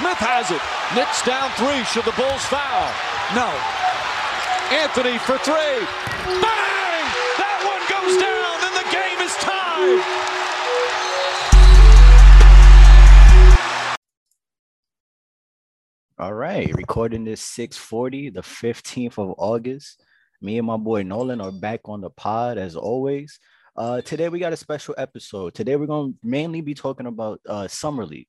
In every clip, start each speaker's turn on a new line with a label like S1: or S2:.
S1: Smith has it. Knicks down three. Should the Bulls foul? No. Anthony for three. Bang! That one goes down, and the game is tied.
S2: All right, recording this 640, the 15th of August. Me and my boy Nolan are back on the pod as always. Uh, today we got a special episode. Today we're to mainly be talking about uh, Summer League.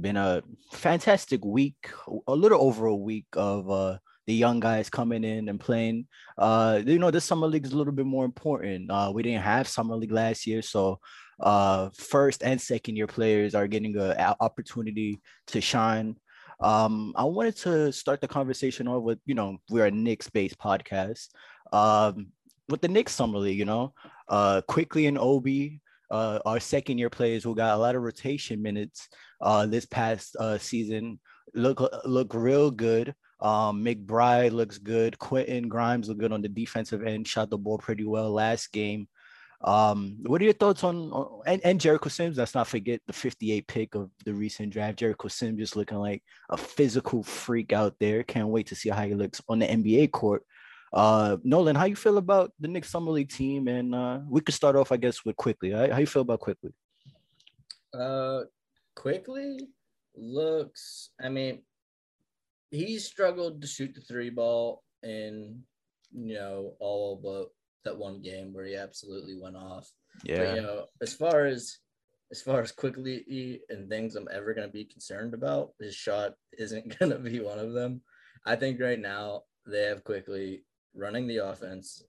S2: Been a fantastic week, a little over a week of uh, the young guys coming in and playing. Uh, you know, this Summer League is a little bit more important. Uh, we didn't have Summer League last year, so uh, first and second year players are getting an opportunity to shine um, I wanted to start the conversation off with, you know, we're a Knicks-based podcast. Um, with the Knicks summer league, you know, uh, Quickley and Obi, uh, our second year players who got a lot of rotation minutes uh, this past uh, season look look real good. Um, McBride looks good. Quentin Grimes look good on the defensive end. Shot the ball pretty well last game. Um, what are your thoughts on, on and, and, Jericho Sims? Let's not forget the 58 pick of the recent draft. Jericho Sims just looking like a physical freak out there. Can't wait to see how he looks on the NBA court. Uh, Nolan, how you feel about the Knicks summer league team? And uh, we could start off, I guess, with Quickley. How, how you feel about Quickley?
S3: Uh, Quickley looks. I mean, he struggled to shoot the three ball in you know all but that one game where he absolutely went off. Yeah. But, you know, as far as as far as Quickley and things I'm ever going to be concerned about, his shot isn't going to be one of them. I think right now they have Quickley running the offense,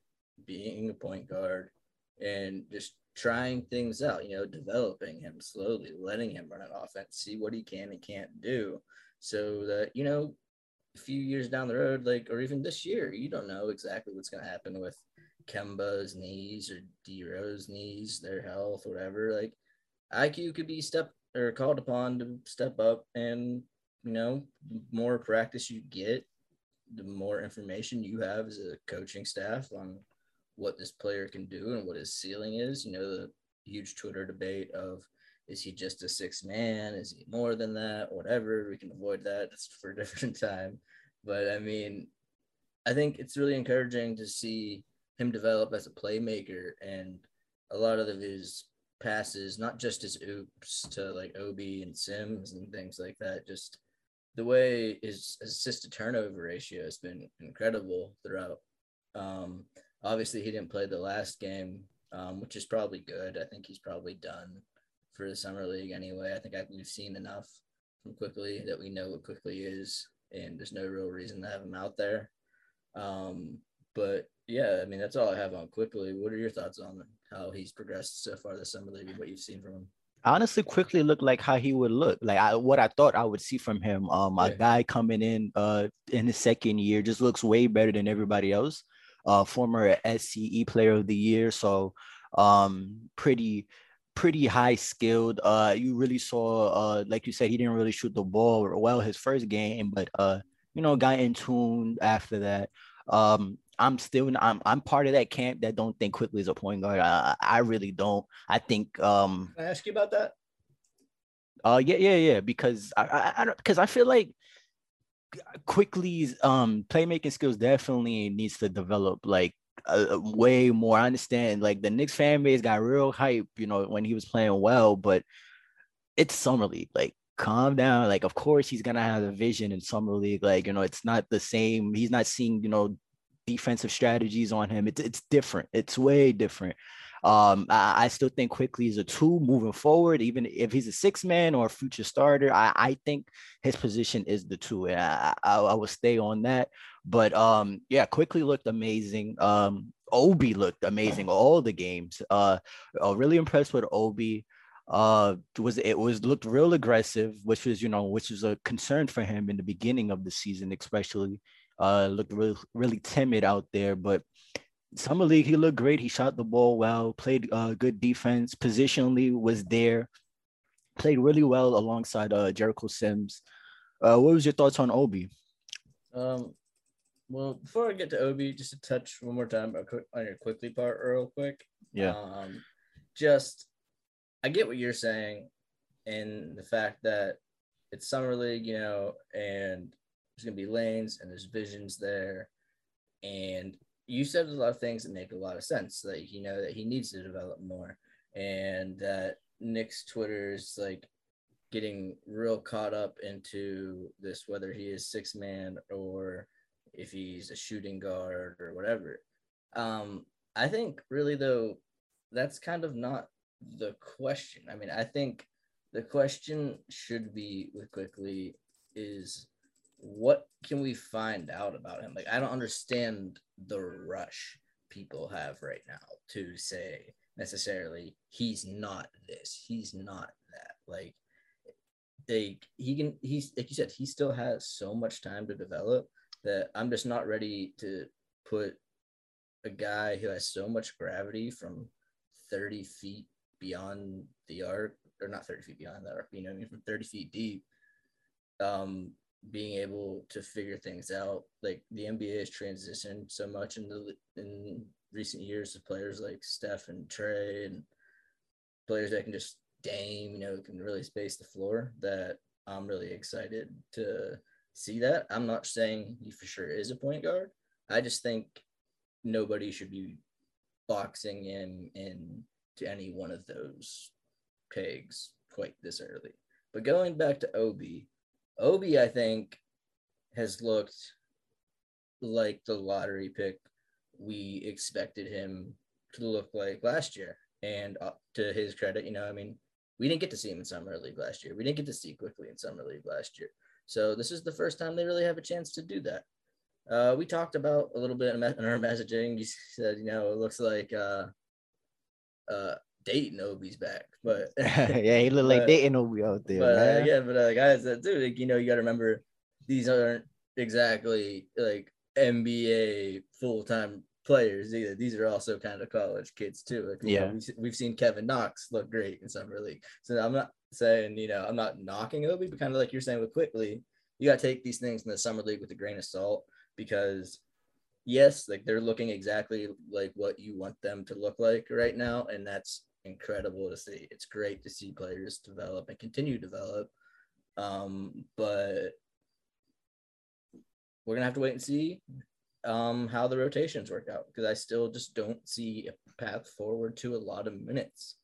S3: being a point guard, and just trying things out, you know, developing him slowly, letting him run an offense, see what he can and can't do. So that, you know, a few years down the road, like, or even this year, you don't know exactly what's going to happen with Kemba's knees or D Rose knees, their health, whatever. Like IQ could be step or called upon to step up and you know, more practice you get, the more information you have as a coaching staff on what this player can do and what his ceiling is. You know, the huge Twitter debate of is he just a six man? Is he more than that? Whatever. We can avoid that. That's for a different time. But I mean, I think it's really encouraging to see him develop as a playmaker and a lot of his passes, not just his oops to like Obi and Sims and things like that, just the way his assist to turnover ratio has been incredible throughout. Um, obviously, he didn't play the last game, um, which is probably good. I think he's probably done for the summer league anyway. I think I, we've seen enough from Quickley that we know what Quickley is, and there's no real reason to have him out there. Um, but yeah, I mean that's all I have on Quickley. What are your thoughts on how he's progressed so far this summer league? What you've seen from him?
S2: honestly Quickley looked like how he would look like I, what i thought i would see from him um a guy coming in uh in his second year just looks way better than everybody else uh former SEC player of the year so um pretty pretty high skilled uh you really saw uh like you said he didn't really shoot the ball well his first game but uh you know got in tune after that um I'm still I'm I'm part of that camp that don't think Quickley is a point guard. I, I really don't. I think um
S3: Can I ask you about that?
S2: Uh yeah, yeah, yeah. Because I I, I don't because I feel like Quickley's um playmaking skills definitely needs to develop like uh, way more. I understand like the Knicks fan base got real hype, you know, when he was playing well, but it's summer league. Like calm down. Like, of course, he's gonna have a vision in summer league. Like, you know, it's not the same. He's not seeing, you know, defensive strategies on him. It's it's different. It's way different. Um, I, I, still think Quickley is a two moving forward, even if he's a six man or a future starter. I, I think his position is the two, and I, I, I will stay on that. But um, yeah, Quickley looked amazing. Um, Obi looked amazing all the games. Uh, uh really impressed with Obi. Uh, was it was looked real aggressive, which was you know which was a concern for him in the beginning of the season, especially uh, looked really, really timid out there, but summer league he looked great. He shot the ball well, played uh, good defense, positionally was there, played really well alongside uh, Jericho Sims. Uh, what was your thoughts on Obi?
S3: Um, well, before I get to Obi, just to touch one more time on your Quickley part, real quick.
S2: Yeah.
S3: Um, just I get what you're saying, and the fact that it's summer league, you know, and there's gonna be lanes and there's visions there, and you said a lot of things that make a lot of sense. Like you know that he needs to develop more, and that Knicks Twitter is like getting real caught up into this, whether he is six man or if he's a shooting guard or whatever. Um, I think really though, that's kind of not the question. I mean, I think the question should be with Quickley is what can we find out about him? Like, I don't understand the rush people have right now to say necessarily he's not this, he's not that. Like, they he can he's like you said he still has so much time to develop that I'm just not ready to put a guy who has so much gravity from 30 feet beyond the arc or not 30 feet beyond the arc, you know, I mean from 30 feet deep, um, being able to figure things out. Like the NBA has transitioned so much in the in recent years to players like Steph and Trae and players that can just Dame, you know, can really space the floor. That I'm really excited to see that. I'm not saying he for sure is a point guard. I just think nobody should be boxing him in to any one of those pegs quite this early. But going back to Obi, Obi, I think, has looked like the lottery pick we expected him to look like last year. And uh, to his credit, you know, I mean, we didn't get to see him in summer league last year. We didn't get to see Quickley in summer league last year. So this is the first time they really have a chance to do that. Uh, we talked about a little bit in our messaging. You said, you know, it looks like uh, uh, Dayton Obi's back, but
S2: yeah, he looked like Dayton Obi out there.
S3: But uh, yeah, but uh, guys, that too, like, you know, you got to remember these aren't exactly like NBA full time players either. These are also kind of college kids too. Like,
S2: yeah,
S3: know, we've, we've, seen Kevin Knox look great in summer league. So I'm not saying you know I'm not knocking Obi, but kind of like you're saying with Quickley, you got to take these things in the summer league with a grain of salt because yes, like they're looking exactly like what you want them to look like right now, and that's incredible to see. It's great to see players develop and continue to develop. Um, but we're gonna have to wait and see um, how the rotations work out because I still just don't see a path forward to a lot of minutes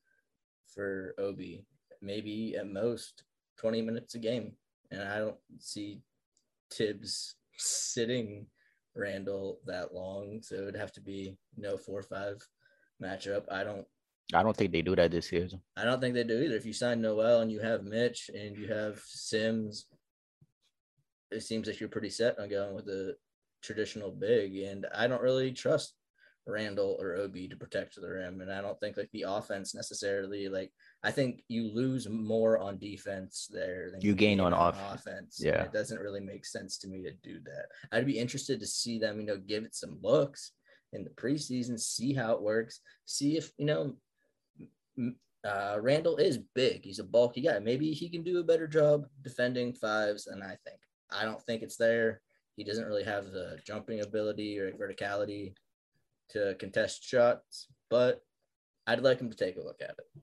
S3: for Obi. Maybe at most 20 minutes a game. And I don't see Tibbs sitting Randle that long. So it would have to be you know four or five matchup. I don't
S2: I don't think they do that this
S3: season. I don't think they do either. If you sign Noel and you have Mitch and you have Sims, it seems like you're pretty set on going with the traditional big. And I don't really trust Randle or Obi to protect the rim. And I don't think like the offense necessarily like I think you lose more on defense there than
S2: you, you gain, gain on, on offense. offense.
S3: Yeah. It doesn't really make sense to me to do that. I'd be interested to see them, you know, give it some looks in the preseason, see how it works, see if, you know, uh, Randle is big. He's a bulky guy. Maybe he can do a better job defending fives than I think. I don't think it's there. He doesn't really have the jumping ability or verticality to contest shots, but I'd like him to take a look at it.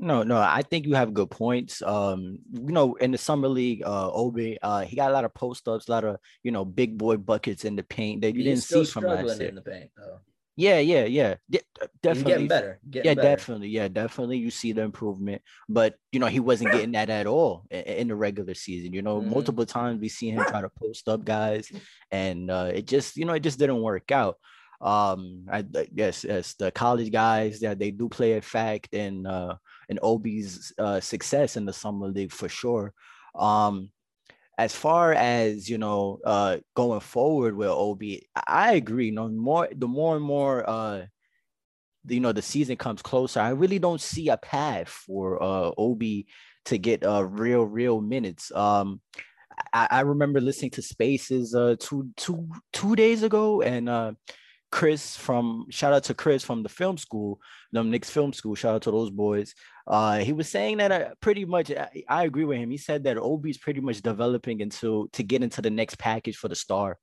S2: No, no, I think you have good points. Um, you know, in the summer league, uh, Obi, uh, he got a lot of post ups, a lot of you know big boy buckets in the paint that you he didn't see from last year.
S3: In the paint, though.
S2: Yeah, yeah, yeah. De- definitely
S3: getting better. Getting
S2: yeah,
S3: better.
S2: definitely. Yeah, definitely. You see the improvement, but you know he wasn't getting that at all in, in the regular season. You know, mm-hmm. multiple times we see him try to post up guys, and uh, it just you know it just didn't work out. Um, I guess yes, the college guys yeah they do play a fact in uh in Obi's uh, success in the summer league for sure. Um, as far as you know uh going forward with ob I agree. You know, more the more and more uh you know the season comes closer, I really don't see a path for uh Obi to get uh real real minutes. Um I, I remember listening to Spaces uh two two two days ago and uh Chris from shout out to Chris from the film school, the Knicks film school. Shout out to those boys. Uh, he was saying that uh, pretty much. I, I, agree with him. He said that Obi's pretty much developing into to get into the next package for the star.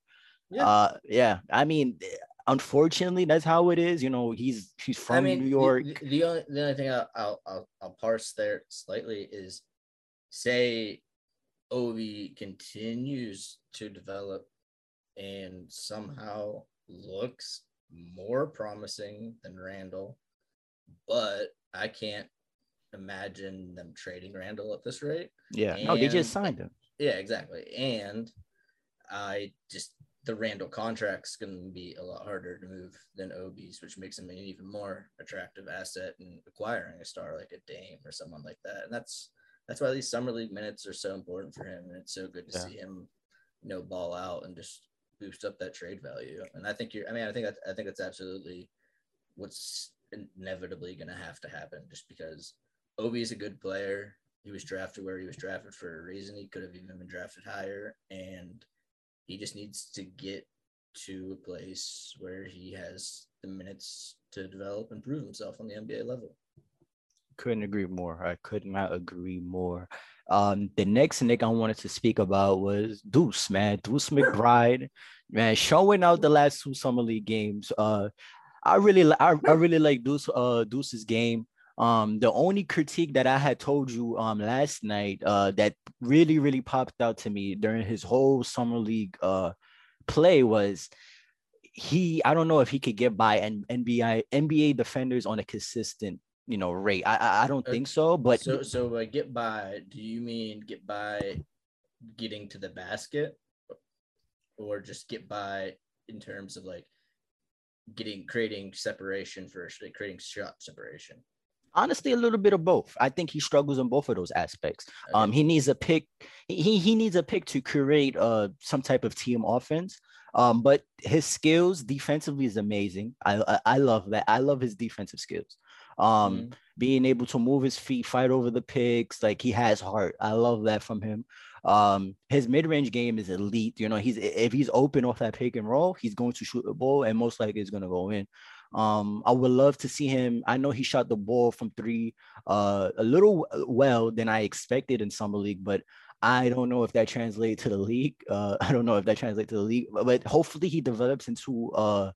S2: Yeah, uh, yeah. I mean, unfortunately, that's how it is. You know, he's he's from I mean, New York.
S3: The, the, only the only thing I'll, I'll I'll I'll parse there slightly is say Obi continues to develop and somehow looks more promising than Randle, but I can't imagine them trading Randle at this rate.
S2: Yeah, no, they just signed him.
S3: Yeah, exactly. And I just the Randle contract's going to be a lot harder to move than Obi's, which makes him an even more attractive asset in acquiring a star like a Dame or someone like that. And that's that's why these summer league minutes are so important for him, and it's so good to yeah. see him, you know, ball out and just boost up that trade value. And I think you're. I mean, I think that I think that's absolutely what's inevitably going to have to happen, just because Obi is a good player. He was drafted where he was drafted for a reason. He could have even been drafted higher, and he just needs to get to a place where he has the minutes to develop and prove himself on the NBA level.
S2: Couldn't agree more. I could not agree more. Um, the next Knick I wanted to speak about was Deuce, man. Deuce McBride, man, showing out the last two summer league games. Uh, I really, I, I really like Deuce, uh, Deuce's game. Um, the only critique that I had told you um last night uh that really really popped out to me during his whole summer league uh play was he I don't know if he could get by and NBA NBA defenders on a consistent you know rate. I I don't think so, but
S3: so so uh, get by. Do you mean get by getting to the basket, or just get by in terms of like getting creating separation for like creating shot separation?
S2: honestly a little bit of both i think he struggles in both of those aspects okay. um he needs a pick he he needs a pick to create uh some type of team offense um but his skills defensively is amazing i i, I love that i love his defensive skills um mm-hmm. being able to move his feet fight over the picks like he has heart i love that from him um his mid-range game is elite you know he's if he's open off that pick and roll he's going to shoot the ball and most likely it's going to go in um, I would love to see him. I know he shot the ball from three uh, a little well than I expected in summer league, but I don't know if that translates to the league. Uh, I don't know if that translates to the league, but hopefully he develops into uh,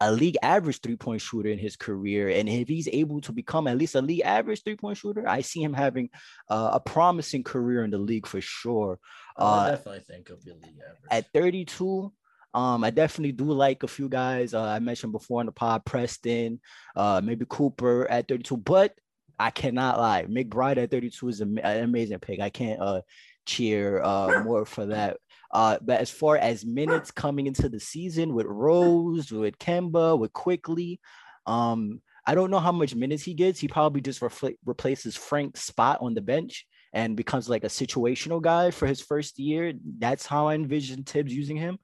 S2: a league average three point shooter in his career. And if he's able to become at least a league average three point shooter, I see him having uh, a promising career in the league for sure.
S3: Oh, I uh, definitely think he'll be league average.
S2: At 32, um, I definitely do like a few guys. Uh, I mentioned before in the pod, Preston, uh, maybe Cooper at 32, but I cannot lie. McBride at 32 is an amazing pick. I can't uh, cheer uh, more for that. Uh, but as far as minutes coming into the season with Rose, with Kemba, with Quickley, um, I don't know how much minutes he gets. He probably just refl- replaces Frank's spot on the bench and becomes like a situational guy for his first year. That's how I envision Tibbs using him.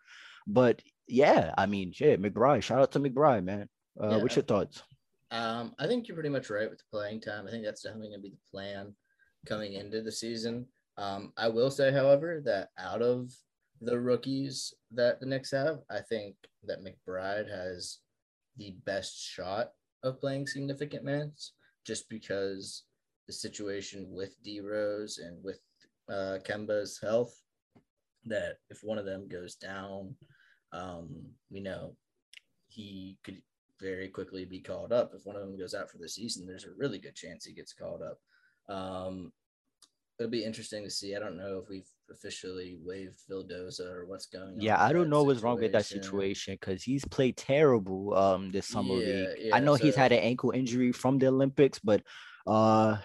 S2: But yeah, I mean, shit, McBride. Shout out to McBride, man. Uh, yeah. What's your thoughts?
S3: Um, I think you're pretty much right with the playing time. I think that's definitely going to be the plan coming into the season. Um, I will say, however, that out of the rookies that the Knicks have, I think that McBride has the best shot of playing significant minutes just because the situation with D Rose and with uh, Kemba's health, that if one of them goes down, um, we know he could very quickly be called up. If one of them goes out for the season, there's a really good chance he gets called up. Um, it'll be interesting to see. I don't know if we've officially waived Vildoza or what's going on.
S2: Yeah, I don't know what's wrong with that situation because he's played terrible um this summer yeah, league. Yeah, I know so, he's had an ankle injury from the Olympics, but uh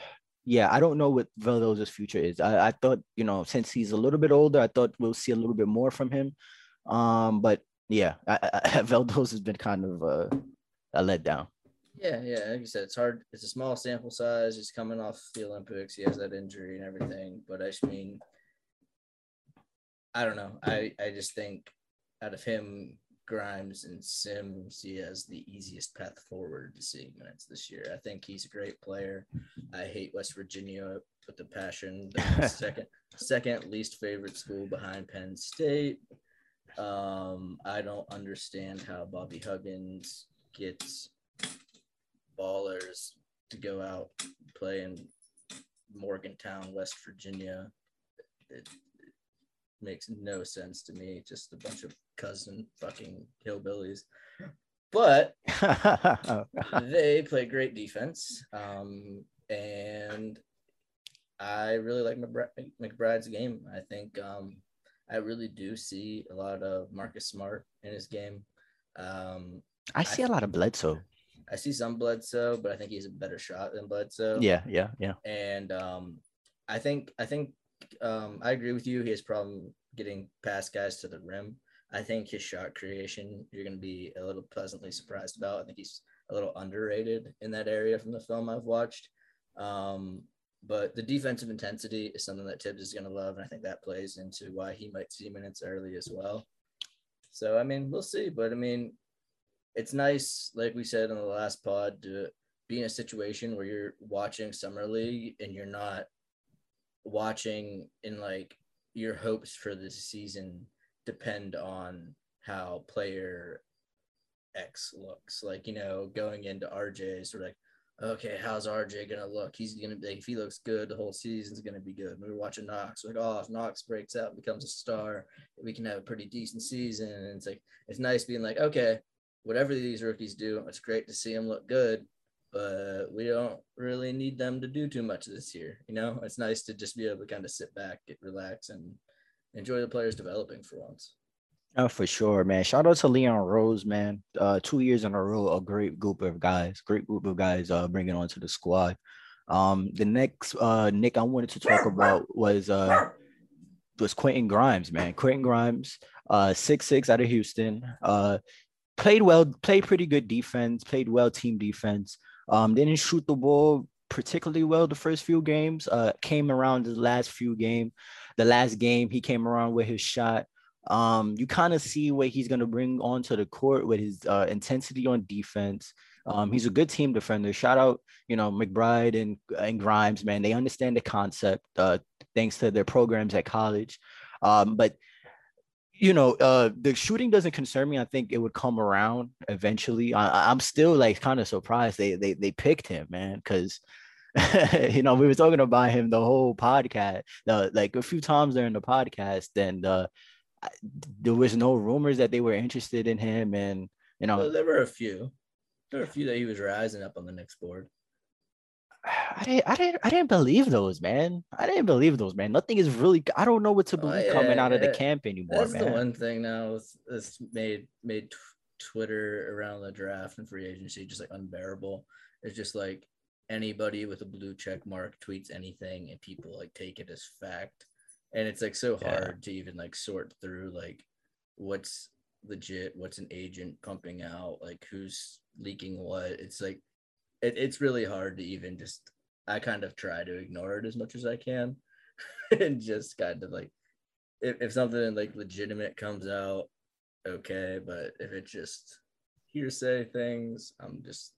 S2: yeah, I don't know what Vildoza's future is. I, I thought, you know, since he's a little bit older, I thought we'll see a little bit more from him. Um, but yeah, I, I, has been kind of uh, a letdown.
S3: Yeah, yeah. Like you said, it's hard. It's a small sample size. He's coming off the Olympics. He has that injury and everything. But I just mean, I don't know. I I just think out of him, Grimes and Sims, he has the easiest path forward to seeing minutes this year. I think he's a great player. I hate West Virginia with the passion. The second second least favorite school behind Penn State. Um, I don't understand how Bobby Huggins gets ballers to go out play in Morgantown, West Virginia. It, makes no sense to me. Just a bunch of cousin fucking hillbillies. But they play great defense. Um, and I really like McBride's game. I think um, I really do see a lot of Marcus Smart in his game. Um,
S2: I see I, a lot of Bledsoe.
S3: I see some Bledsoe, but I think he's a better shot than Bledsoe.
S2: Yeah, yeah, yeah.
S3: And um, I think I think um, I agree with you. He has problem getting past guys to the rim. I think his shot creation, you're going to be a little pleasantly surprised about. I think he's a little underrated in that area from the film I've watched. Um, but the defensive intensity is something that Tibbs is going to love, and I think that plays into why he might see minutes early as well. So I mean, we'll see, but I mean, it's nice, like we said in the last pod, to be in a situation where you're watching summer league and you're not watching in like your hopes for this season depend on how player X looks. Like, you know, going into RJ's, sort of like, okay, how's RJ gonna look? He's gonna be if he looks good, the whole season's gonna be good. We were watching Knox, like, oh, if Knox breaks out, becomes a star, we can have a pretty decent season. And it's like it's nice being like, okay, whatever these rookies do, it's great to see them look good, but we don't really need them to do too much this year. You know, it's nice to just be able to kind of sit back, get relax, and enjoy the players developing for once.
S2: Oh, for sure, man. Shout out to Leon Rose, man. Uh, two years in a row, a great group of guys, great group of guys uh bringing onto the squad. Um, the next uh Knick I wanted to talk about was uh was Quentin Grimes, man. Quentin Grimes, uh six six out of Houston. Uh played well, played pretty good defense, played well team defense. Um, didn't shoot the ball particularly well the first few games. Uh, came around the last few game, the last game he came around with his shot. Um, you kind of see what he's to bring onto the court with his uh, intensity on defense. Um, he's a good team defender. Shout out, you know, McBride and, and Grimes, man. They understand the concept uh, thanks to their programs at college. Um, but you know, uh, the shooting doesn't concern me. I think it would come around eventually. I, am still like kind of surprised they they they picked him, man, because you know we were talking about him the whole podcast, like a few times during the podcast, and uh, there was no rumors that they were interested in him, and you know
S3: well, there were a few. There were a few that he was rising up on the next board.
S2: I didn't, I didn't, I didn't believe those, man. I didn't believe those, man. Nothing is really. I don't know what to oh, believe oh, yeah, coming out of the camp anymore. That's man.
S3: the one thing now. That's made made Twitter around the draft and free agency just like unbearable. It's just like anybody with a blue check mark tweets anything and people like take it as fact and it's like so hard yeah. to even like sort through like what's legit what's an agent pumping out like who's leaking what it's like it, it's really hard to even just i kind of try to ignore it as much as i can and just kind of like if, if something like legitimate comes out okay but if it just hearsay things i'm just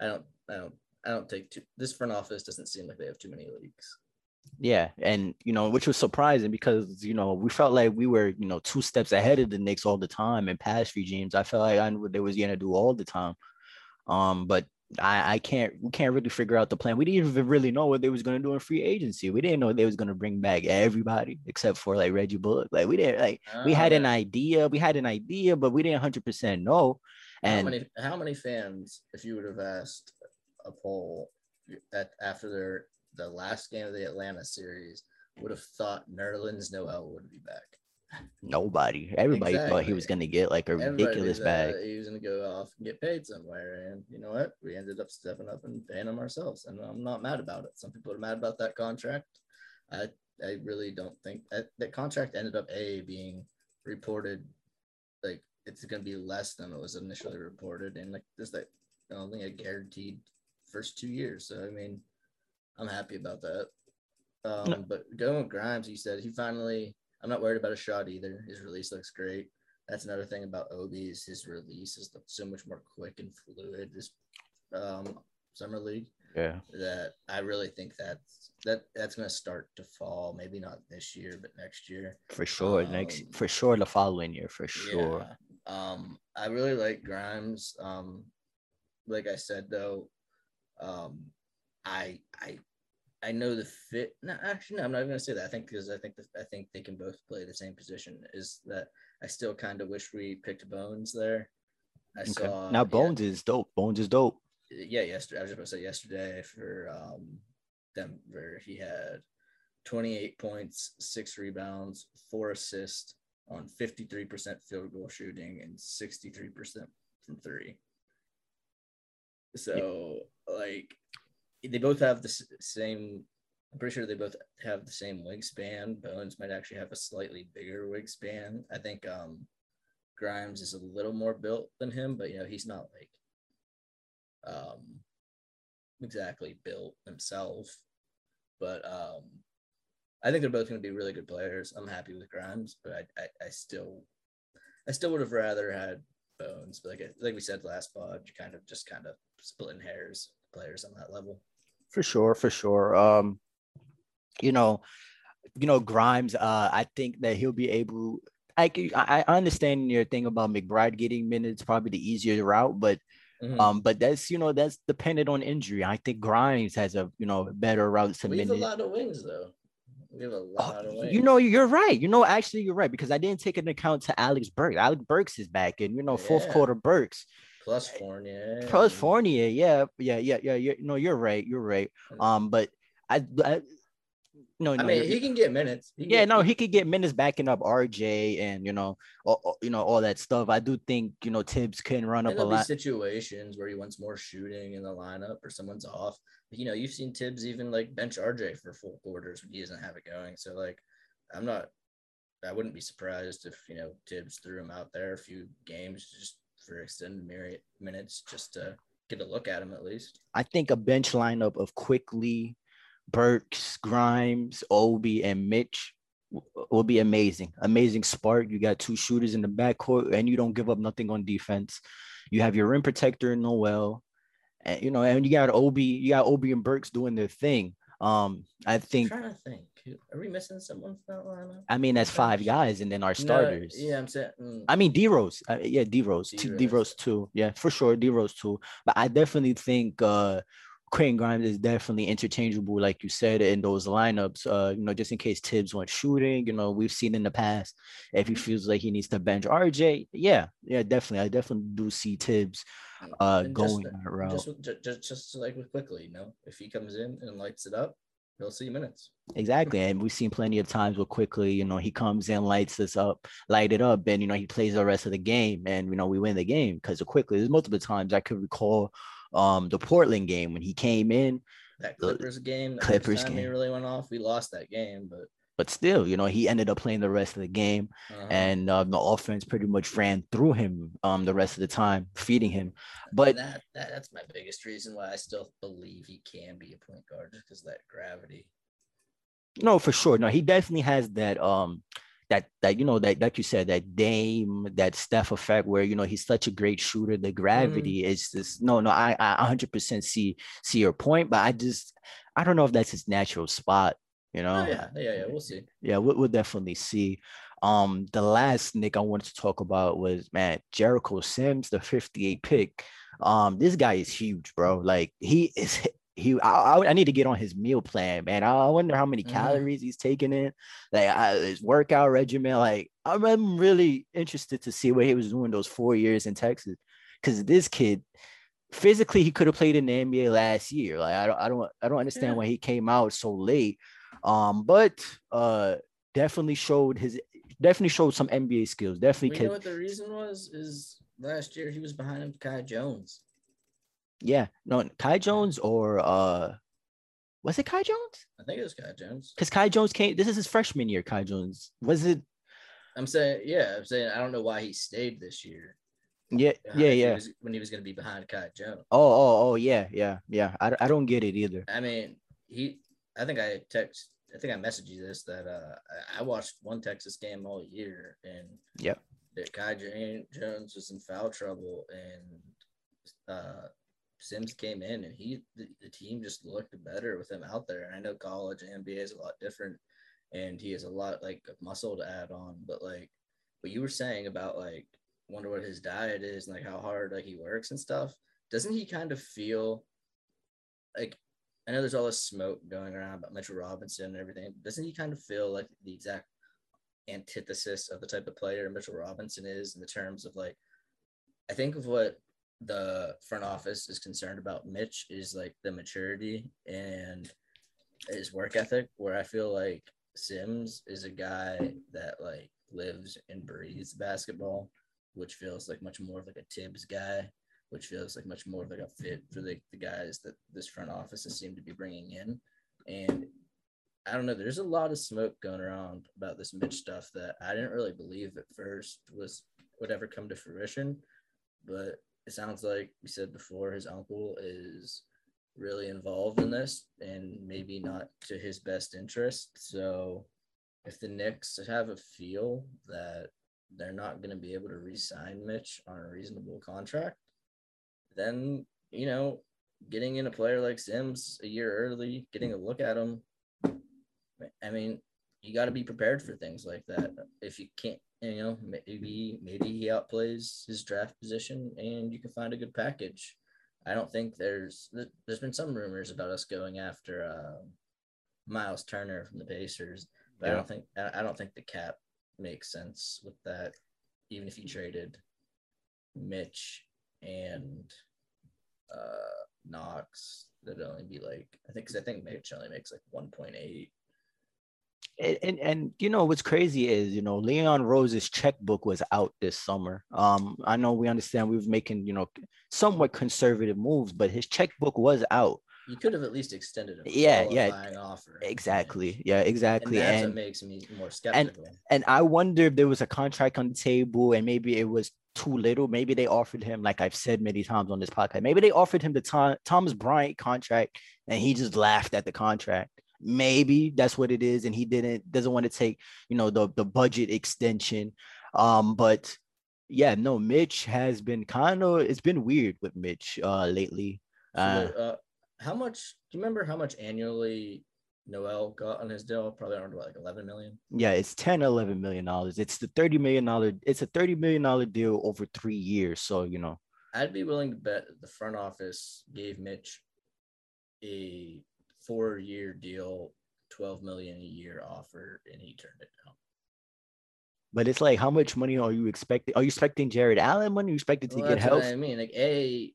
S3: i don't i don't i don't take too this front office doesn't seem like they have too many leaks
S2: yeah, and you know, which was surprising because you know we felt like we were you know two steps ahead of the Knicks all the time in past regimes. I felt like I knew what they was gonna do all the time, um, but I I can't we can't really figure out the plan. We didn't even really know what they was gonna do in free agency. We didn't know they was gonna bring back everybody except for like Reggie Bullock. Like we didn't like oh, we had an ah. idea, we had an idea, but we didn't hundred percent know. And
S3: how many how many fans, if you would have asked a poll at after their the last game of the Atlanta series would have thought Nerlens Noel would be back.
S2: Nobody. Everybody exactly. thought he was going to get like a Everybody ridiculous bag.
S3: He was going to go off and get paid somewhere. And you know what? We ended up stepping up and paying him ourselves. And I'm not mad about it. Some people are mad about that contract. I, I really don't think that, that contract ended up A, being reported like it's going to be less than it was initially reported. And like there's like, only a guaranteed first two years. So, I mean, I'm happy about that. Um, no. But going with Grimes, he said he finally. I'm not worried about a shot either. His release looks great. That's another thing about Obi is his release is so much more quick and fluid this um, summer league.
S2: Yeah.
S3: That I really think that's that that's gonna start to fall. Maybe not this year, but next year.
S2: For sure. Um, next for sure the following year, for sure. Yeah.
S3: Um, I really like Grimes. Um, like I said though, um, I I I know the fit. No, actually, no, I'm not even gonna say that. I think because I think the, I think they can both play the same position. Is that I still kind of wish we picked Bones there.
S2: I okay. saw now Bones yeah, is dope. Bones is dope.
S3: Yeah, yesterday I was just about to say yesterday for um Denver he had 28 points, six rebounds, four assists on 53% field goal shooting and 63% from three. So, like, they both have the same. I'm pretty sure they both have the same wingspan. Bones might actually have a slightly bigger wingspan. I think um, Grimes is a little more built than him, but you know he's not like um, exactly built himself. But um, I think they're both going to be really good players. I'm happy with Grimes, but I, I, I still, I still would have rather had Bones. But like like we said last pod, you kind of just kind of splitting hairs players on that level.
S2: For sure, for sure. Um, you know, you know, Grimes, uh, I think that he'll be able I I understand your thing about McBride getting minutes, probably the easier route, but
S3: Mhm.
S2: um, but that's you know that's dependent on injury. I think Grimes has a you know better route to
S3: have a lot of wings though. We have a
S2: Oh,
S3: lot of wings.
S2: you know, you're right. You know, actually, you're right because I didn't take into account to Alex Burks. Alex Burks is back, and you know, fourth
S3: Yeah.
S2: quarter Burks
S3: plus Fournier.
S2: plus Fournier. Yeah, yeah, yeah, yeah. yeah. No, you're right. You're right. Um, but I, I no, no.
S3: I mean, he can get minutes. Can
S2: yeah,
S3: get-
S2: no, he could get minutes backing up RJ and you know, all, you know, all that stuff. I do think you know Tibbs can run up a lot.
S3: situations where he wants more shooting in the lineup or someone's off. You know, you've seen Tibbs even like bench RJ for full quarters when he doesn't have it going. So like, I'm not. I wouldn't be surprised if you know Tibbs threw him out there a few games just for extended myriad minutes just to get a look at him at least.
S2: I think a bench lineup of Quickley, Burks, Grimes, Obi, and Mitch will be amazing. Amazing spark. You got two shooters in the backcourt, and you don't give up nothing on defense. You have your rim protector Noel, and you know, and you got Obi, you got Obi and Burks doing their thing. Um, I think.
S3: I'm trying to think. Are we missing someone from that lineup?
S2: I mean, that's five guys, and then our
S3: No,
S2: starters.
S3: yeah, I'm saying. mm,
S2: I mean, D Rose. Uh, yeah, D Rose. D. Rose too. Yeah, for sure. D Rose too. But I definitely think uh Quentin Grimes is definitely interchangeable, like you said, in those lineups. Uh, you know, just in case Tibbs went shooting, you know, we've seen in the past if he feels like he needs to bench RJ. Yeah, yeah, definitely. I definitely do see Tibbs uh going
S3: just,
S2: that route.
S3: just, just just like with Quickley, you know, if he comes in and lights it up, he'll see minutes.
S2: Exactly. And we've seen plenty of times where Quickley, you know, he comes in, lights us up, light it up, and you know, he plays the rest of the game and you know, we win the game because of Quickley. There's multiple times I could recall um the Portland game when he came in,
S3: That Clippers game, the
S2: Clippers
S3: time he
S2: game.
S3: really went off. We lost that game, but
S2: but still, you know, he ended up playing the rest of the game
S3: uh,
S2: and um, the offense pretty much ran through him um the rest of the time, feeding him. But
S3: that, that that's my biggest reason why I still believe he can be a point guard just because that gravity.
S2: No, for sure. No, he definitely has that um that that you know that like you said that Dame that Steph effect where you know he's such a great shooter. The gravity is just no no I I 100% see see your point, but I just I don't know if that's his natural spot. You know,
S3: Oh, yeah, yeah, yeah. We'll see.
S2: yeah, we'll, we'll definitely see. Um, the last Knick I wanted to talk about was man Jericho Sims, the 58 pick. Um, this guy is huge, bro. Like he is he. I, I, I need to get on his meal plan, man. I, wonder how many
S3: Mhm.
S2: calories he's taking in, like I, his workout regimen. Like I'm, I'm really interested to see what he was doing those four years in Texas, because this kid. Physically, he could have played in the NBA last year. Like I don't, I don't, I don't understand
S3: Yeah.
S2: why he came out so late. Um, but uh, definitely showed his definitely showed some NBA skills. Definitely
S3: We
S2: could,
S3: know what the reason was is last year he was behind him, Kai Jones.
S2: Yeah. No, Kai Jones or uh, was it Kai Jones?
S3: I think it was Kai Jones.
S2: Because Kai Jones came. This is his freshman year. Kai Jones was it?
S3: I'm saying, yeah, I'm saying I don't know why he stayed this year.
S2: Yeah, yeah,
S3: if he
S2: yeah.
S3: was- when he was going to be behind Kai Jones.
S2: Oh, oh, oh, yeah, yeah, yeah. I, I don't get it either.
S3: I mean, he. I think I text. I think I messaged you this that uh I- watched one Texas game all year and
S2: yeah,
S3: that Kai Jones was in foul trouble and uh Sims came in and he the, the team just looked better with him out there. And I know college NBA is a lot different and he has a lot like muscle to add on, but like what you were saying about like wonder what his diet is and like how hard like he works and stuff. Doesn't he kind of feel like I know there's all this smoke going around about Mitchell Robinson and everything. Doesn't he kind of feel like the exact antithesis of the type of player Mitchell Robinson is in the terms of like I think of what the front office is concerned about Mitch is like the maturity and his work ethic, where I feel like Sims is a guy that like lives and breathes basketball, which feels like much more of like a Tibbs guy, which feels like much more of like a fit for the, the guys that this front office has seemed to be bringing in. And I don't know, there's a lot of smoke going around about this Mitch stuff that I didn't really believe at first was would ever come to fruition. But it sounds like we said before, his uncle is really involved in this and maybe not to his best interest. So if the Knicks have a feel that they're not going to be able to re-sign Mitch on a reasonable contract, then you know, getting in a player like Sims a year early, getting a look at him, I mean, you got to be prepared for things like that. If you can't, you know, maybe maybe he outplays his draft position, and you can find a good package. I don't think there's there's been some rumors about us going after uh, Miles Turner from the Pacers, but yeah. I don't think I don't think the cap makes sense with that. Even if you traded Mitch and uh, Knox, that'd only be like I think because I think Mitch only makes like one point eight
S2: and, and, and you know what's crazy is you know Leon Rose's checkbook was out this summer. Um, I know we understand we were making you know somewhat conservative moves, but his checkbook was out.
S3: You could have at least extended a
S2: yeah, yeah, offer. Exactly. Yeah, exactly.
S3: And that's and, what makes me more skeptical.
S2: And, and I wonder if there was a contract on the table and maybe it was too little. Maybe they offered him, like I've said many times on this podcast, maybe they offered him the Tom, Thomas Bryant contract and he just laughed at the contract maybe that's what it is and he didn't doesn't want to take you know the the budget extension um but yeah no mitch has been kind of it's been weird with mitch uh lately uh,
S3: so, uh how much do you remember how much annually Noel got on his deal probably around like 11 million.
S2: Yeah, it's 10 11 million dollars. It's the 30 million dollar it's a 30 million dollar deal over 3 years, so you know.
S3: I'd be willing to bet the front office gave Mitch a four year deal, 12 million a year offer, and he turned it down.
S2: But it's like, how much money are you expecting? Are you expecting Jarrett Allen money? Are you expected to well, get help?
S3: I mean, like, A,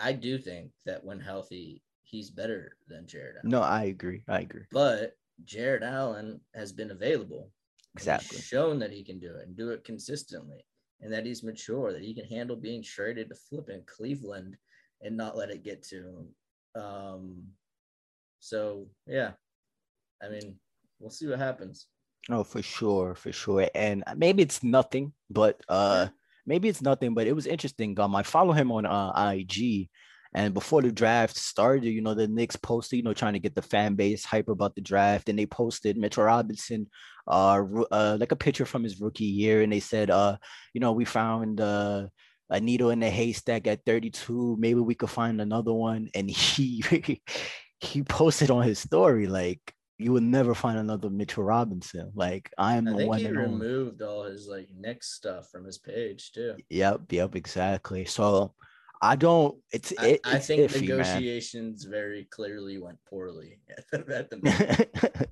S3: I do think that when healthy, he's better than Jarrett
S2: Allen. No, I agree. I agree.
S3: But Jarrett Allen has been available.
S2: Exactly.
S3: shown that he can do it and do it consistently and that he's mature, that he can handle being traded to flip in Cleveland and not let it get to him. Um, so yeah, I mean, we'll see what happens.
S2: Oh, for sure, for sure. And maybe it's nothing, but uh maybe it's nothing, but it was interesting. Um, I follow him on uh, IG, and before the draft started, you know, the Knicks posted, you know, trying to get the fan base hype about the draft, and they posted Mitchell Robinson, uh, uh, like a picture from his rookie year, and they said, uh, you know, we found uh a needle in the haystack at 32. Maybe we could find another one. And he he posted on his story like you would never find another Mitchell Robinson. Like I am
S3: I
S2: the one.
S3: He removed all his like Knicks stuff from his page too.
S2: Yep, yep, exactly. So I don't. It's.
S3: I,
S2: it,
S3: I
S2: it's
S3: think
S2: iffy,
S3: negotiations man. very clearly went poorly at the, at the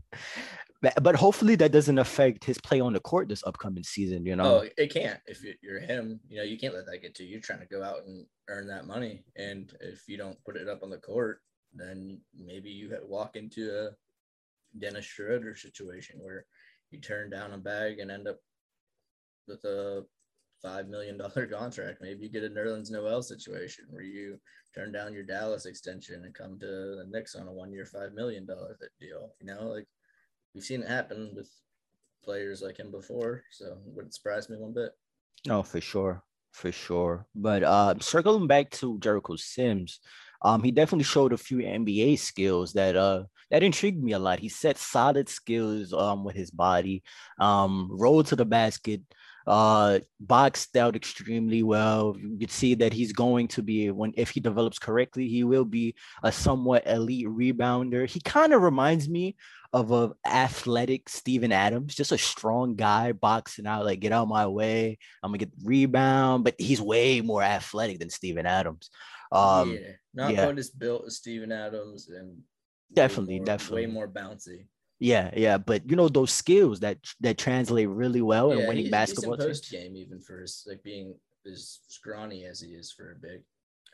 S2: but hopefully that doesn't affect his play on the court this upcoming season. You know.
S3: Oh, it can't. If you're him, you know you can't let that get to you. You're trying to go out and earn that money, and if you don't put it up on the court, then maybe you had walk into a Dennis Schroeder situation where you turn down a bag and end up with a five million dollar contract. Maybe you get a Nerlens Noel situation where you turn down your Dallas extension and come to the Knicks on a one year five million dollar deal. You know, like we've seen it happen with players like him before, so it wouldn't surprise me one bit.
S2: No, for sure, for sure. But uh, circling back to Jericho Sims, um, he definitely showed a few NBA skills that uh that intrigued me a lot. He set solid skills um with his body, um, rolled to the basket, uh, boxed out extremely well. You could see that he's going to be when if he develops correctly, he will be a somewhat elite rebounder. He kind of reminds me of a athletic Steven Adams, just a strong guy boxing out, like get out my way. I'm gonna get the rebound, but he's way more athletic than Steven Adams. Um,
S3: yeah, not yeah. quite as built as Steven Adams, and
S2: definitely,
S3: more,
S2: definitely
S3: way more bouncy.
S2: Yeah, yeah, but you know those skills that that translate really well in winning basketball.
S3: post game, even for his like being as scrawny as he is for a big.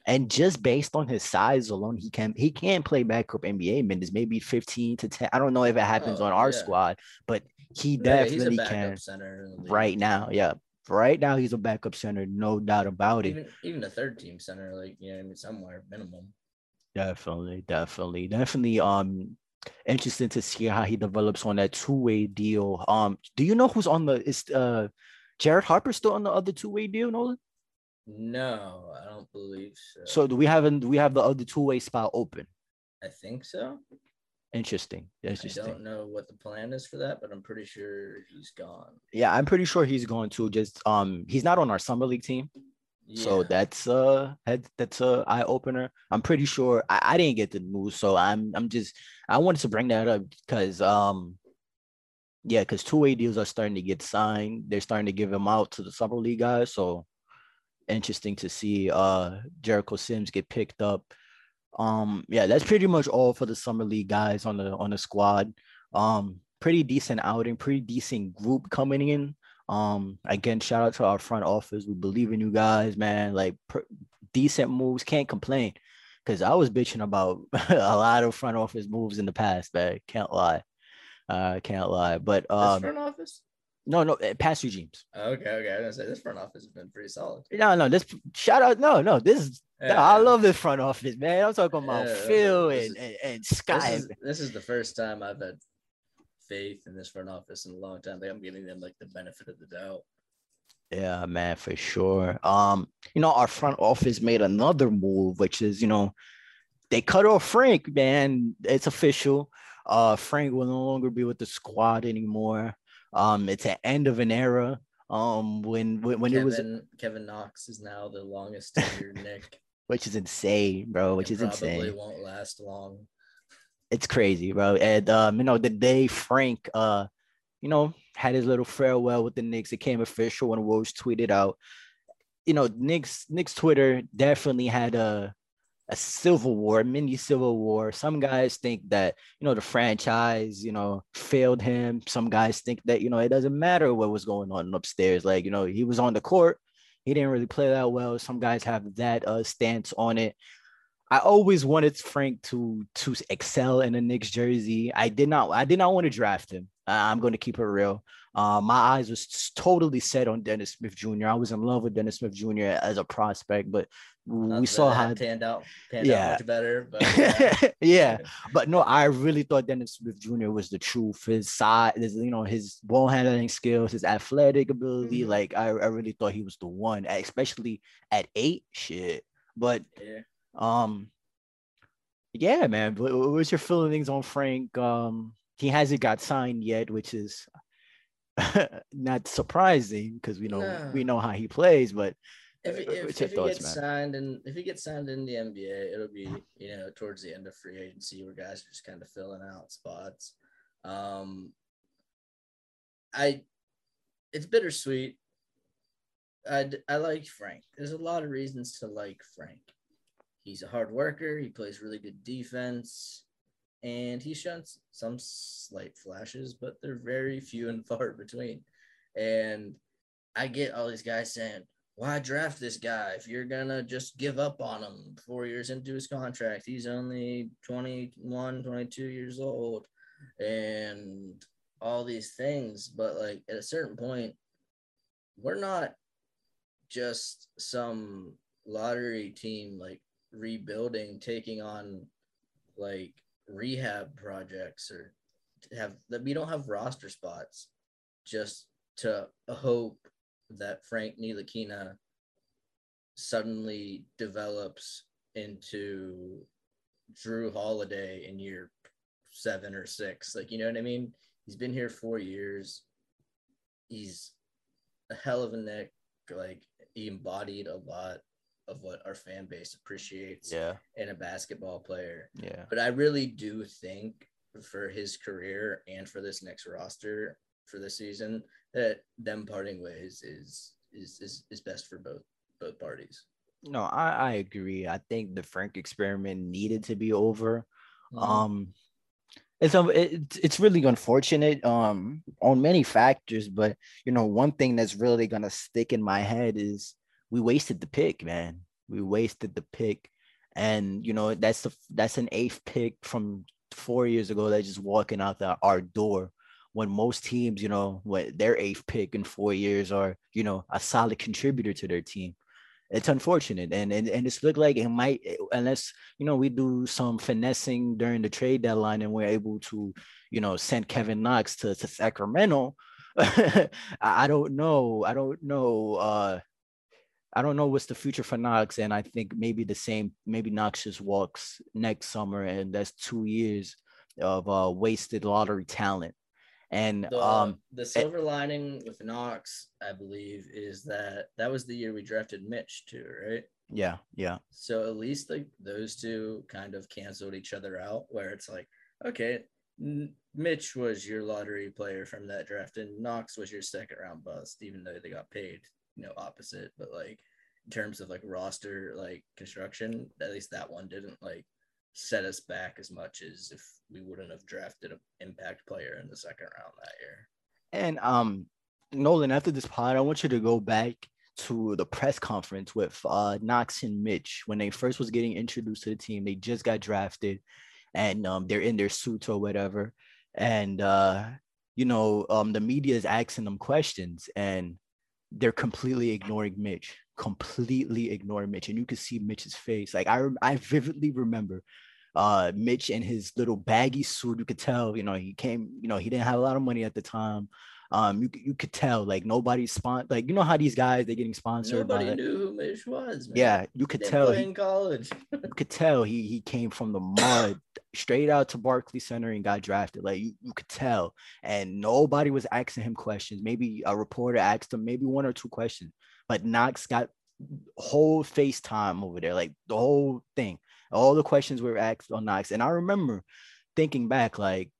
S2: And just based on his size alone, he can he can play backup NBA minutes, maybe 15 to 10. I don't know if it happens
S3: Oh,
S2: on our
S3: yeah.
S2: squad, but he
S3: Yeah,
S2: definitely
S3: backup
S2: can
S3: center in the league.
S2: right now. Yeah. Right now he's a backup center, no doubt about it.
S3: Even even a third team center, like you know, I mean, somewhere minimum.
S2: Definitely, definitely, definitely. Um, interesting to see how he develops on that two-way deal. Um, do you know who's on the is uh Jared Harper still on the other two-way deal, Nolan?
S3: No, I don't believe so.
S2: So do we have do we have the other two-way spot open?
S3: I think so.
S2: Interesting.
S3: I don't know what the plan is for that, but I'm pretty sure he's gone.
S2: Yeah, I'm pretty sure he's going to just um he's not on our summer league team. So that's uh that, that's a eye opener. I'm pretty sure I, I didn't get the news, so I'm I'm just I wanted to bring that up because um yeah, because two way deals are starting to get signed. They're starting to give them out to the summer league guys. So interesting to see uh Jericho Sims get picked up. Um yeah, that's pretty much all for the summer league guys on the on the squad. Um pretty decent outing, pretty decent group coming in. Um, again, shout out to our front office. We believe in you guys, man. Like pr- decent moves, can't complain. Cause I was bitching about a lot of front office moves in the past, man. Can't lie. Uh, can't lie. But um,
S3: front office.
S2: No, no, eh, past regimes.
S3: Okay, okay. I was gonna say this front office has been pretty solid.
S2: No, no, this shout out. No, no, this is. no, I love this front office, man. I'm talking about
S3: Yeah,
S2: Phil
S3: is-
S2: and, and and
S3: This
S2: Sky.
S3: is, this is the first time I've had faith in this front office in a long time. Like I'm giving them like the benefit of the doubt.
S2: Yeah, man, for sure. Um, you know, our front office made another move, which is, you know, they cut off Frank, man. It's official. Uh, Frank will no longer be with the squad anymore. Um, it's an end of an era. Um, when when, when it was,
S3: Kevin Kevin Knox is now the longest tenured Knick.
S2: which is insane, bro. Which
S3: and
S2: is
S3: probably
S2: insane.
S3: won't last long.
S2: It's crazy, bro. And um, you know, the day Frank uh, you know, had his little farewell with the Knicks, it came official when Woj tweeted out. You know, Knicks Knicks Twitter definitely had a a civil war, a mini civil war. Some guys think that you know the franchise, you know, failed him. Some guys think that you know it doesn't matter what was going on upstairs. Like you know, he was on the court, he didn't really play that well. Some guys have that uh, stance on it. I always wanted Frank to to excel in a Knicks jersey. I did not. I did not want to draft him. Uh, I'm going to keep it real. Uh, my eyes was totally set on Dennis Smith Jr. I was in love with Dennis Smith Jr. as a prospect, but
S3: Not
S2: we saw how.
S3: panned out panned
S2: Yeah.
S3: out much better. But yeah.
S2: yeah, but no, I really thought Dennis Smith Jr. was the truth. His size, his, you know, his ball handling skills, his athletic ability.
S3: Mhm.
S2: Like I, I really thought he was the one, especially at eight. Shit, but
S3: yeah.
S2: Um, yeah, man. What, what- what's your feelings on Frank? Um, he hasn't got signed yet, which is not surprising because we know we know how he plays. But
S3: If, he-
S2: uh,
S3: if, if he
S2: thoughts,
S3: gets
S2: man?
S3: signed and if he gets signed in the NBA, it'll be you know towards the end of free agency where guys are just kind of filling out spots. Um, I, it's bittersweet. I I like Frank. There's a lot of reasons to like Frank. He's a hard worker. He plays really good defense, and he's shown some slight flashes, but they're very few and far between. And I get all these guys saying, why draft this guy if you're gonna just give up on him four years into his contract he's only 21 22 years old and all these things but like at a certain point we're not just some lottery team like rebuilding taking on like rehab projects or have that we don't have roster spots just to hope that Frank Ntilikina suddenly develops into Jrue Holiday in year seven or six. Like, you know what I mean? He's been here four years. He's a hell of a Knick. Like, he embodied a lot of what our fan base appreciates
S2: yeah,
S3: in a basketball player.
S2: yeah,
S3: But I really do think for his career and for this next roster for this season that them parting ways is is is, is best for both both parties.
S2: no, I I agree. I think the Frank experiment needed to be over.
S3: Mm-hmm.
S2: Um, it's a, it's it's really unfortunate um on many factors, but you know one thing that's really gonna stick in my head is we wasted the pick, man. We wasted the pick, and you know that's the that's an eighth pick from four years ago that's just walking out the, our door. When most teams, you know, when their eighth pick in four years are, you know, a solid contributor to their team it's unfortunate and, and and it's looked like it might unless you know we do some finessing during the trade deadline and we're able to you know send kevin knox to, to sacramento i don't know i don't know uh I don't know what's the future for Knox, and I think maybe the same. Maybe Knox just walks next summer, and that's two years of uh, wasted lottery talent. And
S3: The,
S2: um,
S3: the silver lining with Knox, I believe, is that that was the year we drafted Mitch too, right?
S2: yeah, yeah,
S3: So at least like those two kind of canceled each other out, where it's like, okay, Mitch was your lottery player from that draft, and Knox was your second round bust, even though they got paid, you know, opposite. But like in terms of like roster like construction, at least that one didn't like set us back as much as if we wouldn't have drafted an impact player in the second round that year.
S2: And um, Nolan, after this pod, I want you to go back to the press conference with uh Knox and Mitch when they first was getting introduced to the team. They just got drafted, and um, they're in their suits or whatever, and uh, you know, um, the media is asking them questions, and they're completely ignoring Mitch, completely ignoring Mitch, and you can see Mitch's face. Like I, I vividly remember uh Mitch in his little baggy suit. You could tell, you know, he came, you know, he didn't have a lot of money at the time. Um, you, you could tell, like nobody's spon like you know how these guys they're getting sponsored
S3: Nobody
S2: by
S3: knew who Mitch was. Man.
S2: yeah, you could
S3: Didn't
S2: tell he,
S3: in college.
S2: you could tell he he came from the mud straight out to Barclay Center and got drafted. Like you, you could tell, and nobody was asking him questions. Maybe a reporter asked him maybe one or two questions, but Knox got whole FaceTime over there, like the whole thing. All the questions were asked on Knox, and I remember thinking back, like,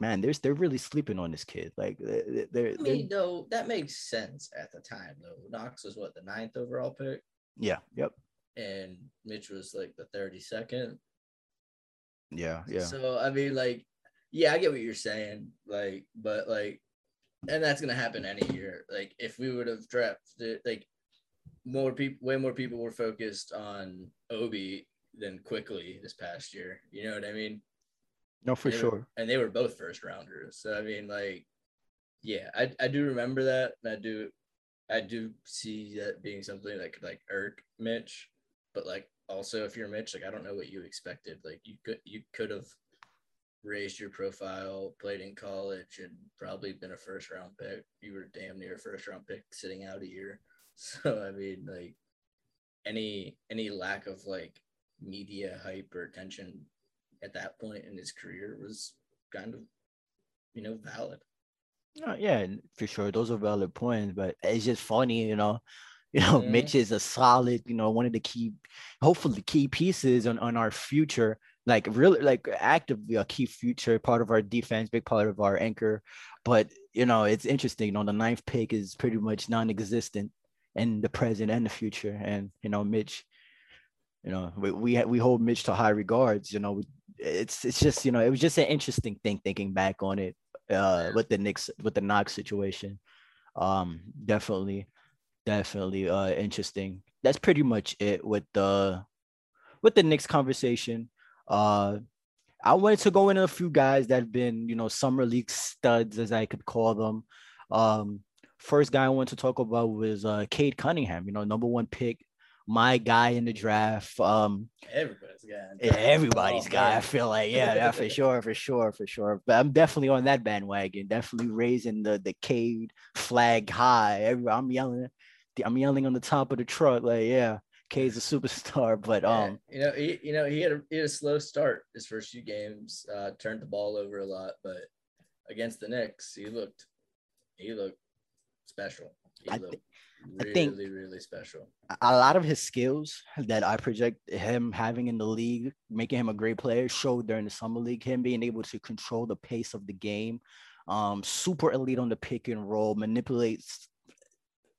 S2: man, there's they're really sleeping on this kid. Like they're, they're,
S3: I mean, though that makes sense at the time. Though Knox was what the ninth overall pick,
S2: yeah, yep,
S3: and Mitch was like the thirty second.
S2: yeah, yeah.
S3: So I mean, like, yeah, I get what you're saying. Like, but like, and that's gonna happen any year. Like, if we would have drafted, like, more people, way more people were focused on Obi than Quickley this past year. You know what I mean?
S2: No, for
S3: were-
S2: sure.
S3: and they were both first rounders. So I mean, like, yeah, I, I do remember that, and I do, I do see that being something that could like irk Mitch, but like also if you're Mitch, like I don't know what you expected. Like you could you could have raised your profile, played in college, and probably been a first round pick. You were damn near a first round pick sitting out a year. So I mean, like any any lack of like media hype or attention at that point in his career was kind of you know valid.
S2: Yeah, for sure. Those are valid points, but it's just funny, you know. You know. Mitch is a solid, you know, one of the key, hopefully key pieces on, on our future, like really like actively a key future part of our defense, big part of our anchor. But you know, it's interesting, you know, the ninth pick is pretty much non-existent in the present and the future. And you know, Mitch, you know, we we, we hold Mitch to high regards, you know. we- It's it's just, you know, it was just an interesting thing thinking back on it uh with the Knicks with the Knox situation. Um definitely definitely uh interesting. That's pretty much it with the with the Knicks conversation. Uh I wanted to go into a few guys that have been, you know, summer league studs as I could call them. Um first guy I want to talk about was uh Cade Cunningham, you know, number one pick, my guy in the draft. Um
S3: Everybody's guy.
S2: yeah, everybody's
S3: Oh,
S2: guy. I feel like, yeah, yeah, for sure, for sure, for sure. But I'm definitely on that bandwagon. Definitely raising the the Cade flag high. Every, I'm yelling, I'm yelling on the top of the truck, like, yeah, Cade's a superstar. But
S3: Yeah,
S2: um,
S3: you know, he, you know, he had a he had a slow start his first few games. Uh, turned the ball over a lot, but against the Knicks, he looked he looked special. He
S2: I
S3: looked
S2: I think-
S3: really special.
S2: a lot of his skills that I project him having in the league, making him a great player, showed during the summer league. Him being able to control the pace of the game, um, super elite on the pick and roll, manipulates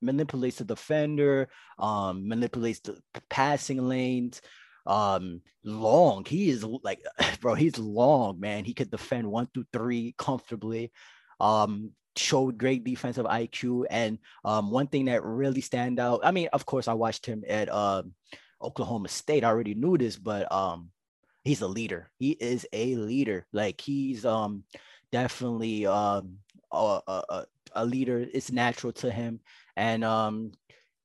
S2: manipulates the defender, um, manipulates the passing lanes. Um, long. He is like, bro, he's long, man. He could defend one through three comfortably. Um, showed great defensive IQ and um, one thing that really stand out. I mean, of course, I watched him at uh, Oklahoma State. I already knew this, but um, he's a leader. He is a leader. Like he's um definitely um a, a, a leader. It's natural to him, and um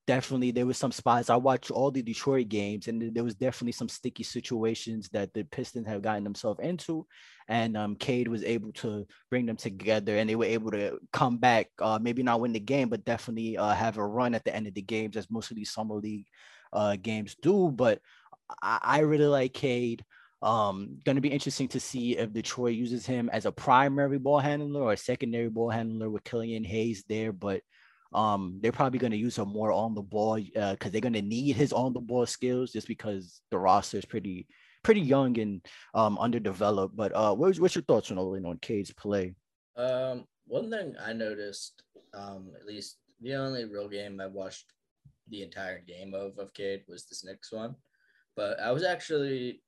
S2: definitely there was some spots. I watched all the Detroit games, and there was definitely some sticky situations that the Pistons have gotten themselves into, and um, Cade was able to bring them together, and they were able to come back. Uh, maybe not win the game, but definitely uh, have a run at the end of the games, as most of these summer league uh, games do. But I, I really like Cade. Um, going to be interesting to see if Detroit uses him as a primary ball handler or a secondary ball handler with Killian Hayes there. But um, they're probably going to use him more on the ball because uh, they're going to need his on the ball skills just because the roster is pretty pretty young and um, underdeveloped. But uh, what's, what's your thoughts on Olin on Cade's play?
S3: Um, one thing I noticed, um, at least the only real game I watched the entire game of of Cade was this next one, but I was actually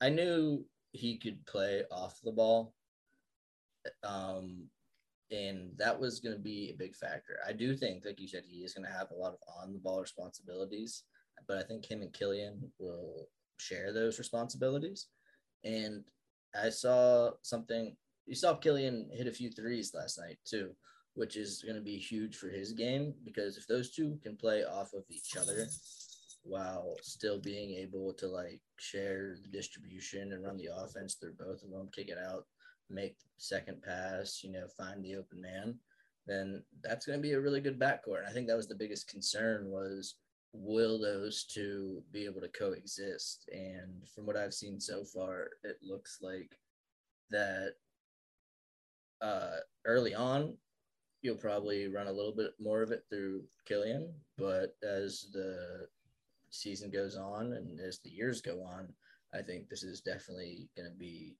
S3: I knew he could play off the ball. Um, and that was going to be a big factor. I do think, like you said, he is going to have a lot of on the ball responsibilities, but I think him and Killian will share those responsibilities. And I saw something. You saw Killian hit a few threes last night too, which is going to be huge for his game because if those two can play off of each other while still being able to like share the distribution and run the offense through both of them, kick it out make second pass, you know, find the open man, then that's going to be a really good backcourt. I think that was the biggest concern was will those two be able to coexist? And from what I've seen so far, it looks like that uh, early on, you'll probably run a little bit more of it through Killian, but as the season goes on and as the years go on, I think this is definitely going to be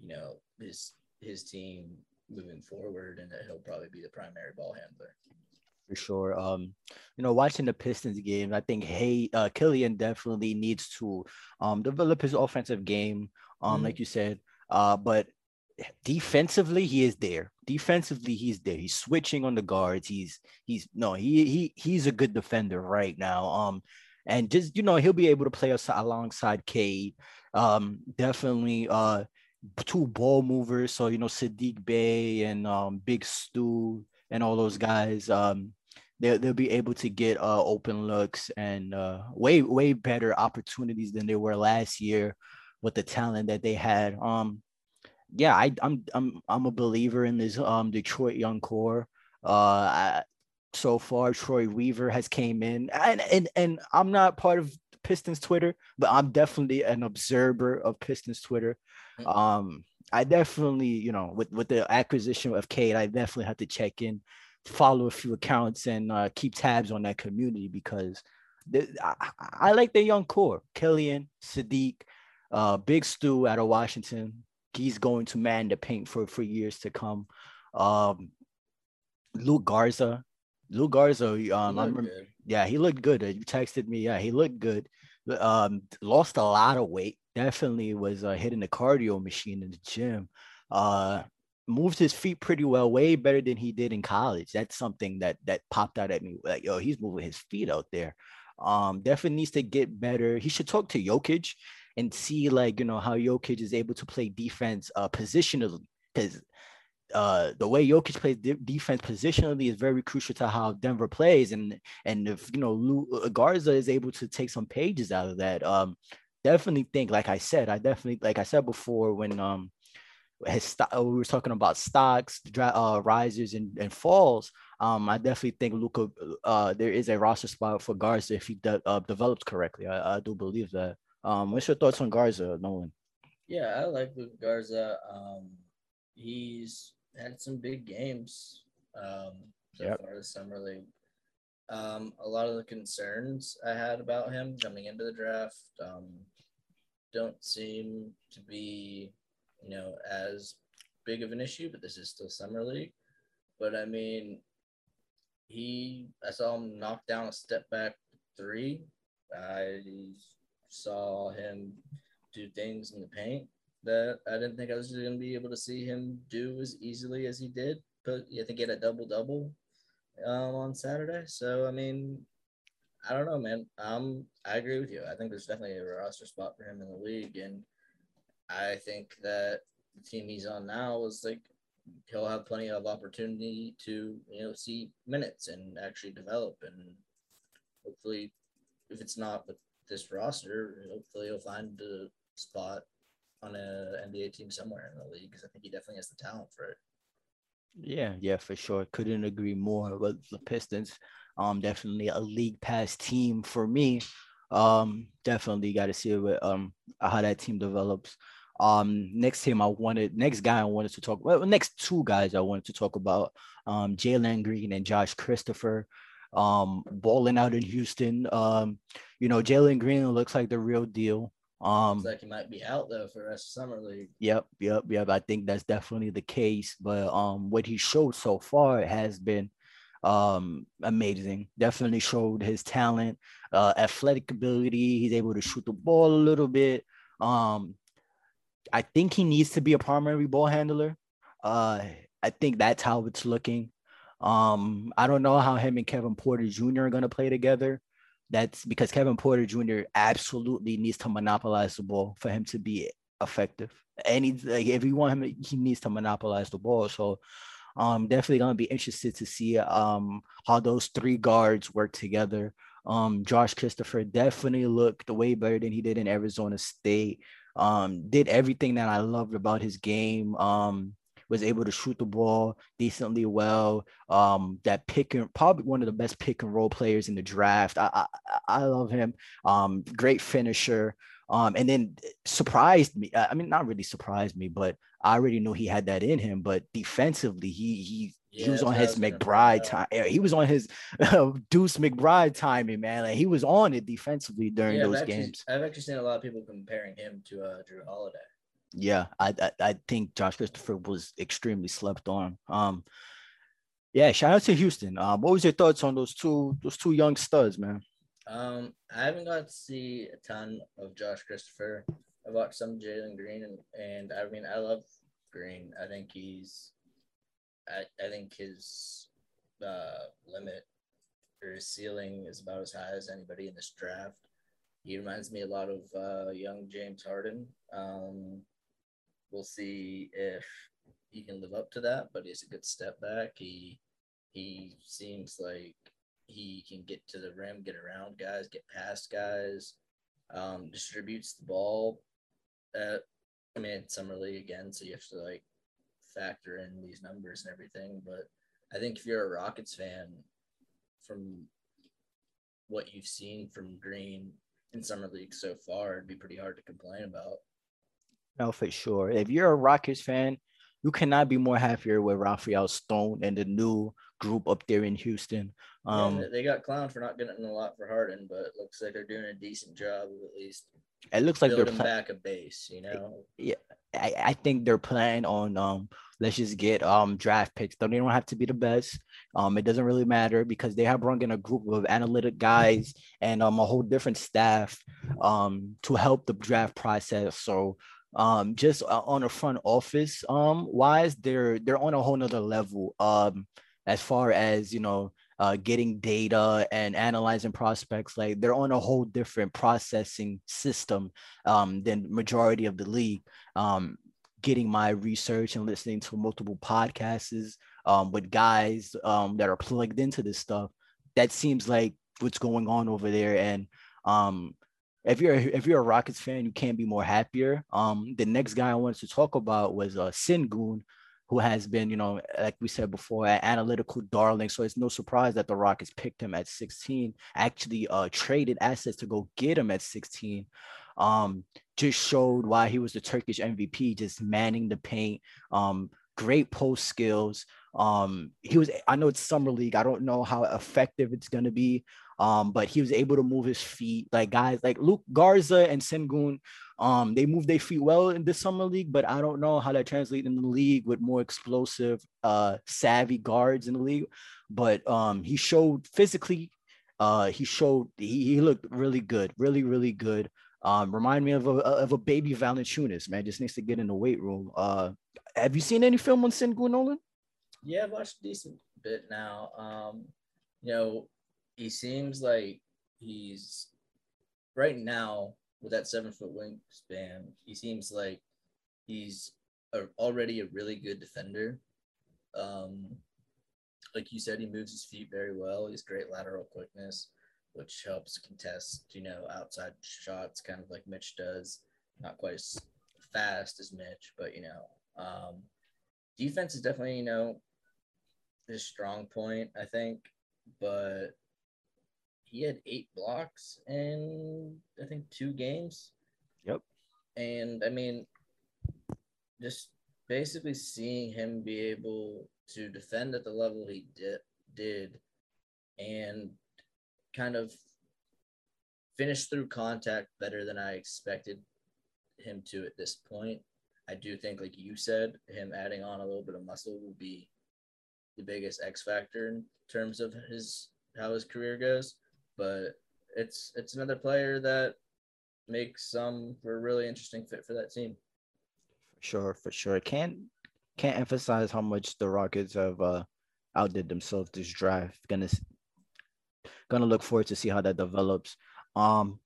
S3: you know his his team moving forward, and that he'll probably be the primary ball handler.
S2: For sure. Um, you know, watching the Pistons game, I think hey, uh, Killian definitely needs to um develop his offensive game. Um, mm-hmm. like you said, uh, but defensively he is there defensively he's there he's switching on the guards he's he's no he he he's a good defender right now um and just you know he'll be able to play us alongside Cade um definitely uh two ball movers. So you know Saddiq Bey and um, Big Stu and all those guys. Um, they'll, they'll be able to get uh, open looks and uh, way way better opportunities than they were last year with the talent that they had. Um, yeah, I, I'm I'm I'm a believer in this um Detroit young core. Uh, I, so far Troy Weaver has came in, and and and I'm not part of Pistons Twitter, but I'm definitely an observer of Pistons Twitter. Mm. Um, I definitely, you know, with with the acquisition of Cade, I definitely have to check in, follow a few accounts, and uh, keep tabs on that community because I, I, like the young core: Killian, Saddiq, uh, Big Stu out of Washington. He's going to man the paint for for years to come. Um, Luka Garza, Luka Garza. Um, I remember, yeah, he looked good. You texted me. Yeah, he looked good. Um, lost a lot of weight definitely was uh, hitting the cardio machine in the gym. Uh, moved his feet pretty well, way better than he did in college. That's something that that popped out at me. Like, yo, he's moving his feet out there. Um, definitely needs to get better. He should talk to Jokic and see like you know how Jokic is able to play defense uh positionally because uh the way Jokic plays de- defense positionally is very crucial to how Denver plays and and if you know Lou, uh, Garza is able to take some pages out of that um definitely think, like I said, I definitely, like I said before, when um his stock, we were talking about stocks, uh, rises and, and falls. Um, I definitely think Luka, uh, there is a roster spot for Garza if he de- uh, develops correctly. I, I do believe that. Um, what's your thoughts on Garza, Nolan?
S3: Yeah, I like Luka Garza. Um, he's had some big games um, so yep. far this summer league. Um, a lot of the concerns I had about him coming into the draft um, don't seem to be, you know, as big of an issue. But this is still summer league. But I mean, he I saw him knock down a step back three. I saw him do things in the paint that I didn't think I was going to be able to see him do as easily as he did. But I think he had a double double um, on Saturday. So I mean, I don't know, man. Um, I agree with you. I think there's definitely a roster spot for him in the league, and I think that the team he's on now is like he'll have plenty of opportunity to you know see minutes and actually develop, and hopefully, if it's not with this roster, hopefully he'll find a spot on a NBA team somewhere in the league because I think he definitely has the talent for it.
S2: Yeah, yeah, for sure. Couldn't agree more. with the Pistons, um, definitely a league pass team for me. Um, definitely got to see what, um how that team develops. Um, next team I wanted, next guy I wanted to talk. Well, next two guys I wanted to talk about. Um, Jalen Green and Josh Christopher. Um, balling out in Houston. Um, you know, Jalen Green looks like the real deal. Um,
S3: like he might be out though for the rest of summer league.
S2: Yep, yep, yep. I think that's definitely the case. But um, what he showed so far has been um amazing. Definitely showed his talent, uh, athletic ability. He's able to shoot the ball a little bit. Um, I think he needs to be a primary ball handler. Uh, I think that's how it's looking. Um, I don't know how him and Kevin Porter Jr. are gonna play together. That's because Kevin Porter Jr. absolutely needs to monopolize the ball for him to be effective. And he, like, if you want him, he needs to monopolize the ball. So I'm um definitely gonna be interested to see um how those three guards work together. Um Josh Christopher definitely looked way better than he did in Arizona State. Um did everything that I loved about his game. Um was able to shoot the ball decently well. Um, that pick and probably one of the best pick and roll players in the draft. I I, I love him. Um, great finisher. Um, and then surprised me. I mean, not really surprised me, but I already knew he had that in him. But defensively, he he
S3: Yeah,
S2: he was on his
S3: was gonna bring
S2: McBride time. He was on his uh, Deuce McBride timing, man. Like he was on it defensively during
S3: Yeah, I've
S2: those
S3: actually,
S2: games.
S3: I've actually seen a lot of people comparing him to uh, Jrue Holiday.
S2: Yeah, I, I I think Josh Christopher was extremely slept on. Um, yeah, shout out to Houston. Um, what was your thoughts on those two those two young studs, man?
S3: Um, I haven't got to see a ton of Josh Christopher. I watched some Jalen Green, and, and I mean, I love Green. I think he's, I, I think his uh, limit or his ceiling is about as high as anybody in this draft. He reminds me a lot of uh, young James Harden. Um, we'll see if he can live up to that, but he's a good step back. He he seems like he can get to the rim, get around guys, get past guys, um, distributes the ball. At, I mean, summer league again, so you have to like factor in these numbers and everything. But I think if you're a Rockets fan, from what you've seen from Green in summer league so far, it'd be pretty hard to complain about.
S2: No, for sure. If you're a Rockets fan, you cannot be more happier with Rafael Stone and the new group up there in Houston. Um,
S3: they- they got clowned for not getting a lot for Harden, but it looks like they're doing a decent job at least
S2: it looks like they're
S3: building back a base. You know,
S2: I, I think they're planning on um let's just get um draft picks. Though they don't have to be the best. Um, it doesn't really matter because they have brought in a group of analytic guys and um a whole different staff um to help the draft process. So um just uh, on the front office um wise, they're they're on a whole nother level. Um, as far as you know uh, getting data and analyzing prospects like they're on a whole different processing system um, than majority of the league um, getting my research and listening to multiple podcasts um, with guys um, that are plugged into this stuff that seems like what's going on over there and um, if you're if you're a Rockets fan, you can't be more happier. Um, the next guy I wanted to talk about was uh, Sengun, who has been, you know, like we said before, an analytical darling. So it's no surprise that the Rockets picked him at 16, actually uh, traded assets to go get him at 16. Um, just showed why he was the Turkish MVP, just manning the paint. Um, great post skills. Um, he was, I know it's summer league. I don't know how effective it's gonna be. Um, but he was able to move his feet like guys like Luka Garza and Sengun. Um, they move their feet well in this summer league, but I don't know how that translates in the league with more explosive, uh, savvy guards in the league. But um, he showed physically, uh, he showed he, he looked really good, really, really good. Um, remind me of a of a baby Valanciunas, man. Just needs to get in the weight room. Uh, have you seen any film on Sengun Nolan?
S3: Yeah, I've watched a decent bit now. Um, you know, he seems like he's right now with that seven foot wingspan. He seems like he's a, already a really good defender. Um, like you said, he moves his feet very well. He's great lateral quickness, which helps contest, you know, outside shots, kind of like Mitch does. Not quite as fast as Mitch, but you know, um, defense is definitely you know his strong point, I think. But he had eight blocks in I think two games.
S2: Yep.
S3: And I mean, just basically seeing him be able to defend at the level he did, did and kind of finish through contact better than I expected him to at this point. I do think, like you said, him adding on a little bit of muscle will be the biggest X factor in terms of his how his career goes. But it's it's another player that makes some for a really interesting fit for that team.
S2: For sure, for sure. Can't can't emphasize how much the Rockets have uh, outdid themselves this draft. Gonna gonna look forward to see how that develops. Um,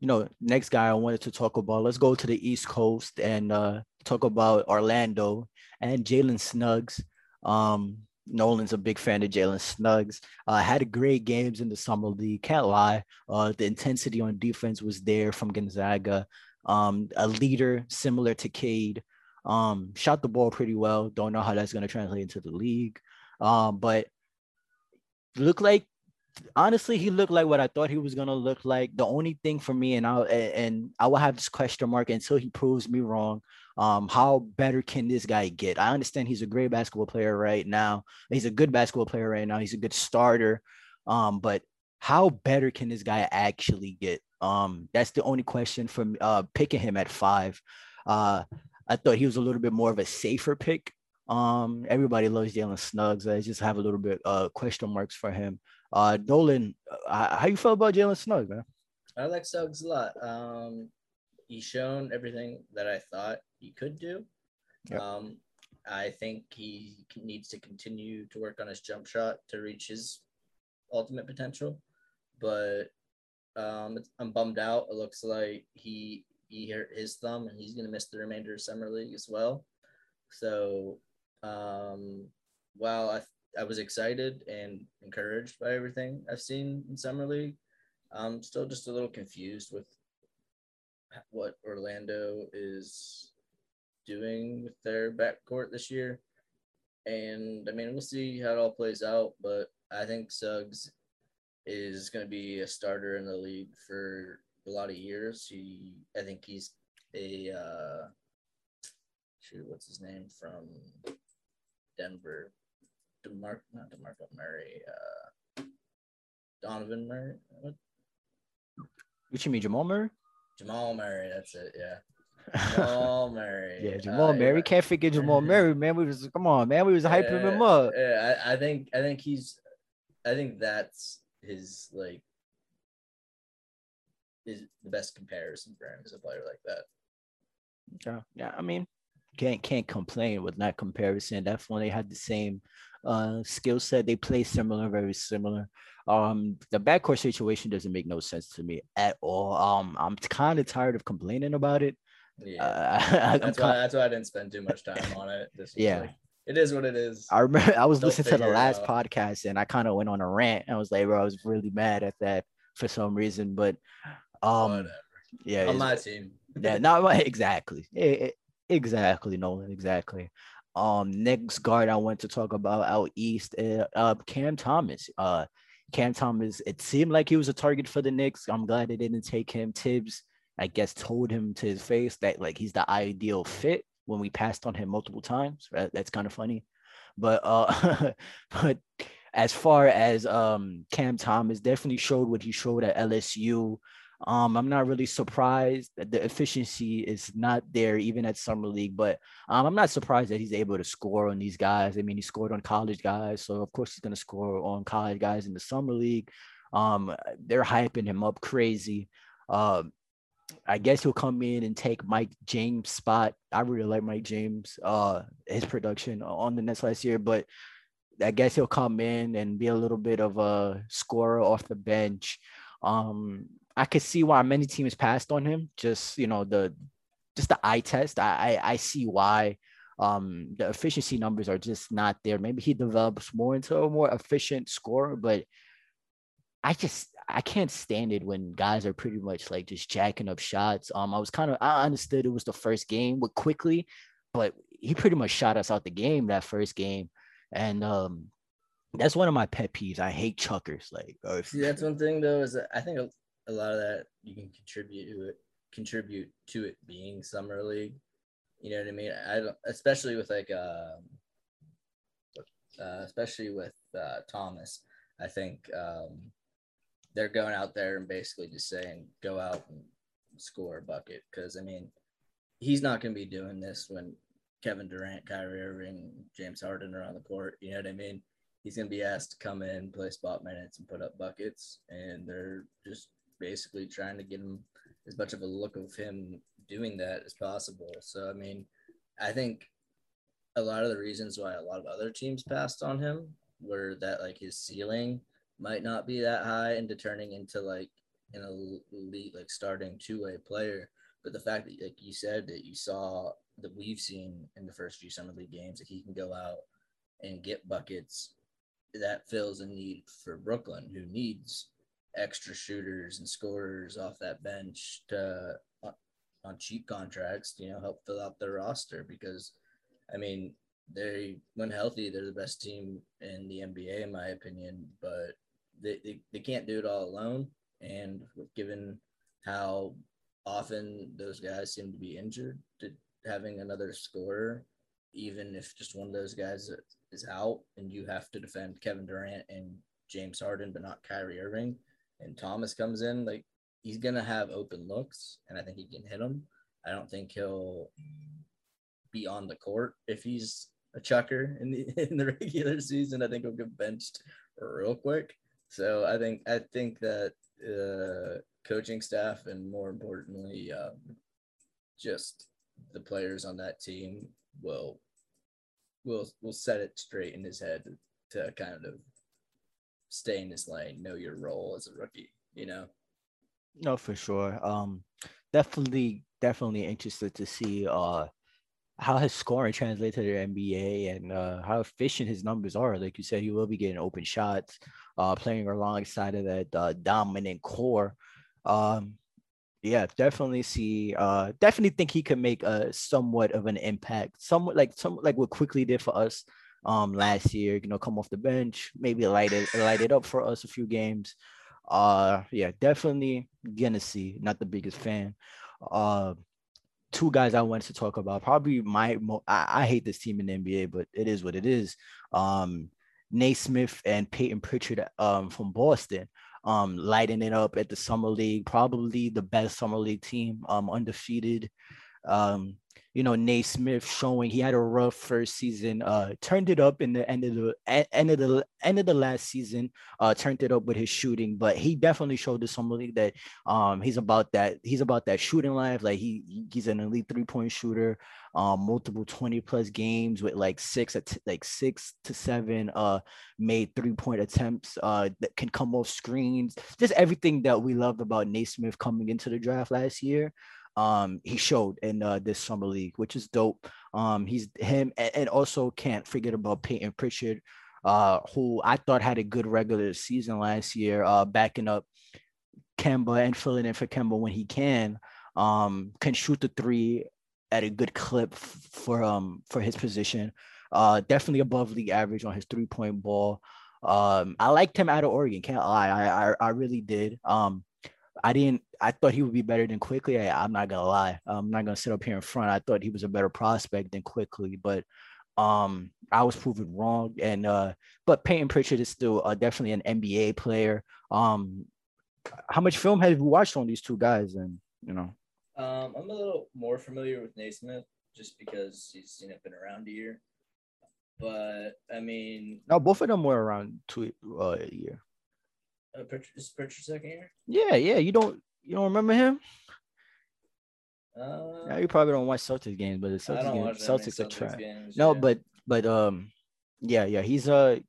S2: you know, next guy I wanted to talk about. Let's go to the East Coast and uh, talk about Orlando and Jalen Suggs. Um, Nolan's a big fan of Jalen Suggs. Uh, had great games in the summer league. Can't lie. Uh, the intensity on defense was there from Gonzaga. Um, a leader similar to Cade. Um, shot the ball pretty well. Don't know how that's going to translate into the league. Um, but look like honestly, he looked like what I thought he was gonna look like. The only thing for me, and I and I will have this question mark until he proves me wrong. Um, how better can this guy get? I understand he's a great basketball player right now. He's a good basketball player right now. He's a good starter. Um, but how better can this guy actually get? Um, that's the only question for uh picking him at five. Uh, I thought he was a little bit more of a safer pick. Um, everybody loves Jalen Suggs. I just have a little bit uh question marks for him. Uh, Nolan, uh, how you feel about Jalen Suggs, man?
S3: I like Suggs a lot. Um, he's shown everything that I thought he could do. Yep. Um, I think he needs to continue to work on his jump shot to reach his ultimate potential. But um, I'm bummed out. It looks like he he hurt his thumb and he's going to miss the remainder of summer league as well. So um, while I I was excited and encouraged by everything I've seen in summer league, I'm still just a little confused with what Orlando is doing with their backcourt this year. And I mean, we'll see how it all plays out, but I think Suggs is going to be a starter in the league for a lot of years. He, I think he's a, uh, shoot, what's his name from Denver? DeMar, not DeMarco Murray, uh, Donovan Murray. What?
S2: What you mean, Jamal Murray?
S3: Jamal Murray, that's it. Yeah. Jamal Murray.
S2: yeah, Jamal uh, Murray. Yeah. Can't forget Jamal Murray, man. We was come on, man. We was hyping him up.
S3: Yeah, I, I think I think he's I think that's his like is the best comparison for him as a player like that.
S2: Yeah, yeah. I mean, can't can't complain with that comparison. Definitely had the same uh skill set. They play similar, very similar. Um, the backcourt situation doesn't make no sense to me at all. Um, I'm kind of tired of complaining about it.
S3: Yeah, uh, that's why that's why I didn't spend too much time on it.
S2: yeah.
S3: Like, it is what it is.
S2: I remember I was Don't listening to the last podcast and I kind of went on a rant. I was like, bro, I was really mad at that for some reason. But um Whatever. yeah,
S3: on my team.
S2: yeah, not exactly. It, exactly, Nolan. Exactly. Um, next guard I want to talk about out east, uh, uh, Cam Thomas. Uh, Cam Thomas. It seemed like he was a target for the Knicks. I'm glad they didn't take him. Thibs, I guess, told him to his face that like he's the ideal fit when we passed on him multiple times. Right? That's kind of funny, but uh, but as far as um Cam Thomas, definitely showed what he showed at LSU. Um, I'm not really surprised that the efficiency is not there even at summer league, but um, I'm not surprised that he's able to score on these guys. I mean, he scored on college guys, so of course he's going to score on college guys in the summer league. Um, they're hyping him up crazy. Um, I guess he'll come in and take Mike James' spot. I really like Mike James, uh, his production on the Nets last year, but I guess he'll come in and be a little bit of a scorer off the bench. Um, I could see why many teams passed on him. Just you know the just the eye test. I I, I see why um the efficiency numbers are just not there. Maybe he develops more into a more efficient scorer, but I just I can't stand it when guys are pretty much like just jacking up shots. Um, I was kind of I understood it was the first game with Quickley, but he pretty much shot us out the game that first game, and um, that's one of my pet peeves. I hate chuckers. Like,
S3: uh, see, that's one thing though is I think a lot of that you can contribute to it, contribute to it being summer league. You know what I mean? I don't, especially with like, um, uh, especially with uh, Thomas. I think um, they're going out there and basically just saying, go out and score a bucket. Because, I mean, he's not going to be doing this when Kevin Durant, Kyrie Irving, James Harden are on the court. You know what I mean? He's going to be asked to come in, play spot minutes, and put up buckets. And they're just basically trying to get him as much of a look of him doing that as possible. So, I mean, I think a lot of the reasons why a lot of other teams passed on him were that like his ceiling might not be that high into turning into like an elite, like starting two way player. But the fact that, like you said, that you saw that we've seen in the first few summer league games that he can go out and get buckets, that fills a need for Brooklyn, who needs extra shooters and scorers off that bench to uh, on cheap contracts, you know, help fill out their roster because, I mean, they when healthy, they're the best team in the NBA in my opinion. But they, they, they can't do it all alone. And given how often those guys seem to be injured, to having another scorer, even if just one of those guys is out and you have to defend Kevin Durant and James Harden, but not Kyrie Irving, and Thomas comes in, like he's gonna have open looks, and I think he can hit them. I don't think he'll be on the court if he's a chucker in the in the regular season. I think he'll get benched real quick. So I think I think that uh, coaching staff and more importantly, um, just the players on that team will will will set it straight in his head to kind of stay in his lane, know your role as a rookie. You know.
S2: No, for sure. Um, definitely, definitely interested to see uh how his scoring translates to the NBA and uh, how efficient his numbers are. Like you said, he will be getting open shots, uh, playing alongside of that uh, dominant core. Um, yeah, definitely see. Uh, definitely think he could make a somewhat of an impact. Somewhat like some like what Quickley did for us um last year. You know, come off the bench, maybe light it light it up for us a few games. Uh, yeah, definitely gonna see. Not the biggest fan. Uh, two guys I wanted to talk about. Probably my mo- I, I hate this team in the NBA, but it is what it is. Um, Nesmith and Payton Pritchard um, from Boston um, lighting it up at the summer league. Probably the best summer league team, um, undefeated. Um, you know, Nesmith showing he had a rough first season, uh, turned it up in the end of the end of the end of the last season, uh, turned it up with his shooting, but he definitely showed to somebody that um he's about that he's about that shooting life. Like he he's an elite three-point shooter, um, multiple 20 plus games with like six at like six to seven uh made three-point attempts uh that can come off screens, just everything that we loved about Nesmith coming into the draft last year um he showed in uh, this summer league, which is dope. Um, he's him and, and also can't forget about Payton Pritchard, uh, who I thought had a good regular season last year, uh, backing up Kemba and filling in for Kemba when he can. Um, can shoot the three at a good clip f- for um for his position. Uh, definitely above league average on his three point ball. Um, I liked him out of Oregon. Can't lie, I I, I really did. Um, I didn't. I thought he would be better than Quickley. I, am not gonna lie. I'm not gonna sit up here in front. I thought he was a better prospect than Quickley, but um, I was proven wrong. And uh, but Payton Pritchard is still uh, definitely an NBA player. Um, how much film have you watched on these two guys? And you know,
S3: um, I'm a little more familiar with Nesmith just because he's you know been around a year. But I mean,
S2: no, both of them were around two uh, a year.
S3: Uh, Pritchard, is Pritchard second year?
S2: Yeah, yeah. You don't you don't remember him?
S3: Uh,
S2: yeah, you probably don't watch Celtics games, but the Celtics, games, Celtics, are trash. No, yeah. but but um, yeah, yeah. He's a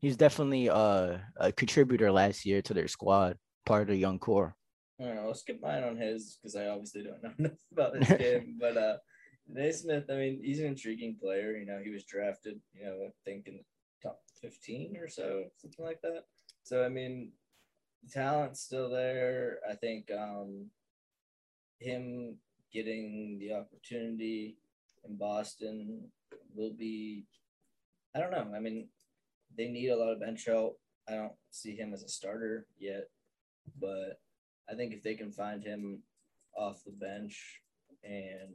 S2: he's definitely uh, a contributor last year to their squad. part of the young core.
S3: I don't know. I'll skip mine on his because I obviously don't know enough about this game. But uh, Nesmith, I mean, he's an intriguing player. You know, he was drafted, you know, I think in the top 15 or so, something like that. So, I mean, the talent's still there. I think um, him getting the opportunity in Boston will be, I don't know. I mean, they need a lot of bench help. I don't see him as a starter yet, but I think if they can find him off the bench and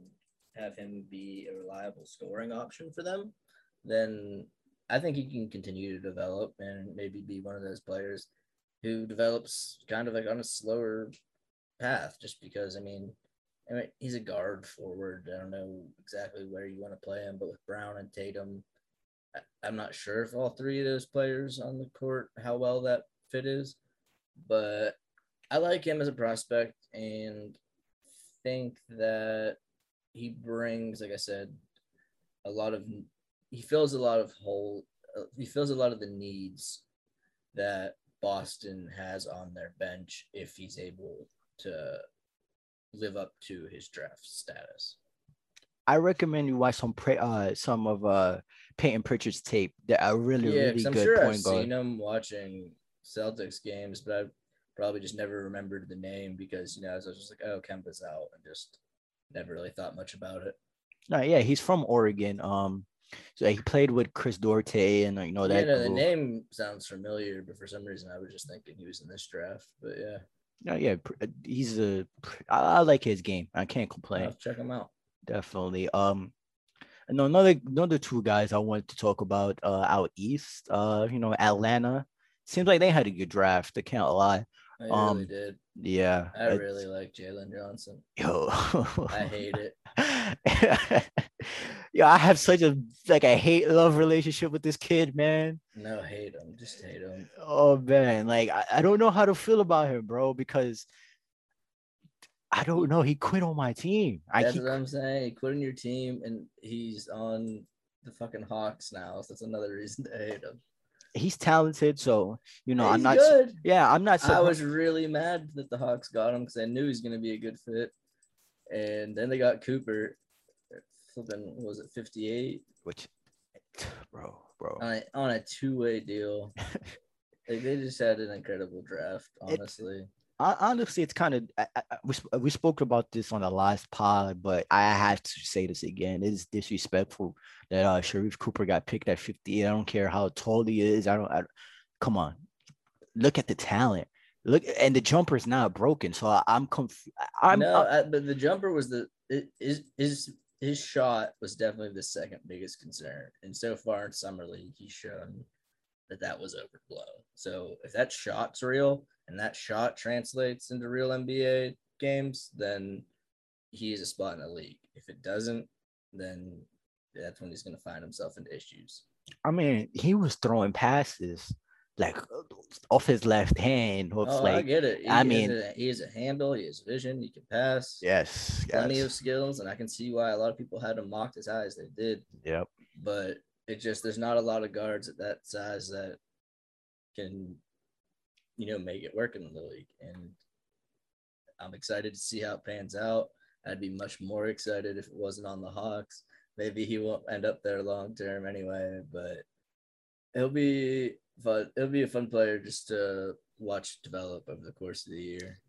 S3: have him be a reliable scoring option for them, then I think he can continue to develop and maybe be one of those players who develops kind of like on a slower path just because I mean, I mean he's a guard forward. I don't know exactly where you want to play him, but with Brown and Tatum, I'm not sure if all three of those players on the court how well that fit is, but I like him as a prospect and think that he brings, like I said, a lot of he fills a lot of hole. He fills a lot of the needs that Boston has on their bench if he's able to live up to his draft status.
S2: I recommend you watch some pre- uh some of uh Payton Pritchard's tape. That are really
S3: yeah,
S2: really
S3: I'm
S2: good
S3: sure
S2: point
S3: I've
S2: guard.
S3: seen him watching Celtics games, but I probably just never remembered the name because you know I was just like, oh, Kemba's out, and just never really thought much about it.
S2: No, yeah, he's from Oregon. Um, so he played with Chris Duarte and you know
S3: yeah,
S2: that.
S3: no, the name sounds familiar, but for some reason I was just thinking he was in this draft. But yeah,
S2: No, yeah, uh, he's a. I, I like his game. I can't
S3: I'll
S2: complain.
S3: check him out.
S2: Definitely. Um, and another another two guys I wanted to talk about uh out east. Uh, you know Atlanta. Seems like they had a good draft. I can't lie.
S3: I really
S2: Um,
S3: did.
S2: Yeah.
S3: I really like Jalen Johnson.
S2: Yo.
S3: I hate it.
S2: yeah, I have such a like a hate love relationship with this kid, man.
S3: No hate him, just hate him.
S2: Oh man, like I, I don't know how to feel about him, bro, because I don't know. He quit on my team. I
S3: That's
S2: keep,
S3: what I'm saying. He quit on your team, and he's on the fucking Hawks now. So that's another reason to hate him.
S2: he's talented, so you know
S3: He's
S2: I'm not.
S3: good.
S2: Yeah, I'm not.
S3: I was really mad that the Hawks got him because I knew he's going to be a good fit. And then they got Cooper. Flipping, was it 58
S2: which, bro, bro.
S3: on a, on a two way deal? like they just had an incredible draft, honestly.
S2: I, honestly, it's kind of I, I, I- we, we spoke about this on the last pod, but I have to say this again. It is disrespectful that uh Sharife Cooper got picked at 58. I don't care how tall he is. I don't. I, come on, look at the talent. Look, and the jumper is not broken, so I, I'm confused. I'm
S3: no,
S2: I'm-
S3: but the jumper was the is his his shot was definitely the second biggest concern. And so far in summer league, he's shown that that was overblown. So if that shot's real and that shot translates into real NBA games, then he is a spot in the league. If it doesn't, then that's when he's going to find himself into issues.
S2: I mean, he was throwing passes like uh, off his left hand.
S3: Oh, I get it. He
S2: I mean-
S3: a, he has a handle, he has vision, he can pass.
S2: yes,
S3: plenty
S2: yes.
S3: of skills, and I can see why a lot of people had him mocked as high as they did.
S2: Yep.
S3: But it just there's not a lot of guards at that size that can, you know, make it work in the league. And I'm excited to see how it pans out. I'd be much more excited if it wasn't on the Hawks. Maybe he won't end up there long term anyway, but it'll be fun. It'll be a fun player just to watch develop over the course of the year.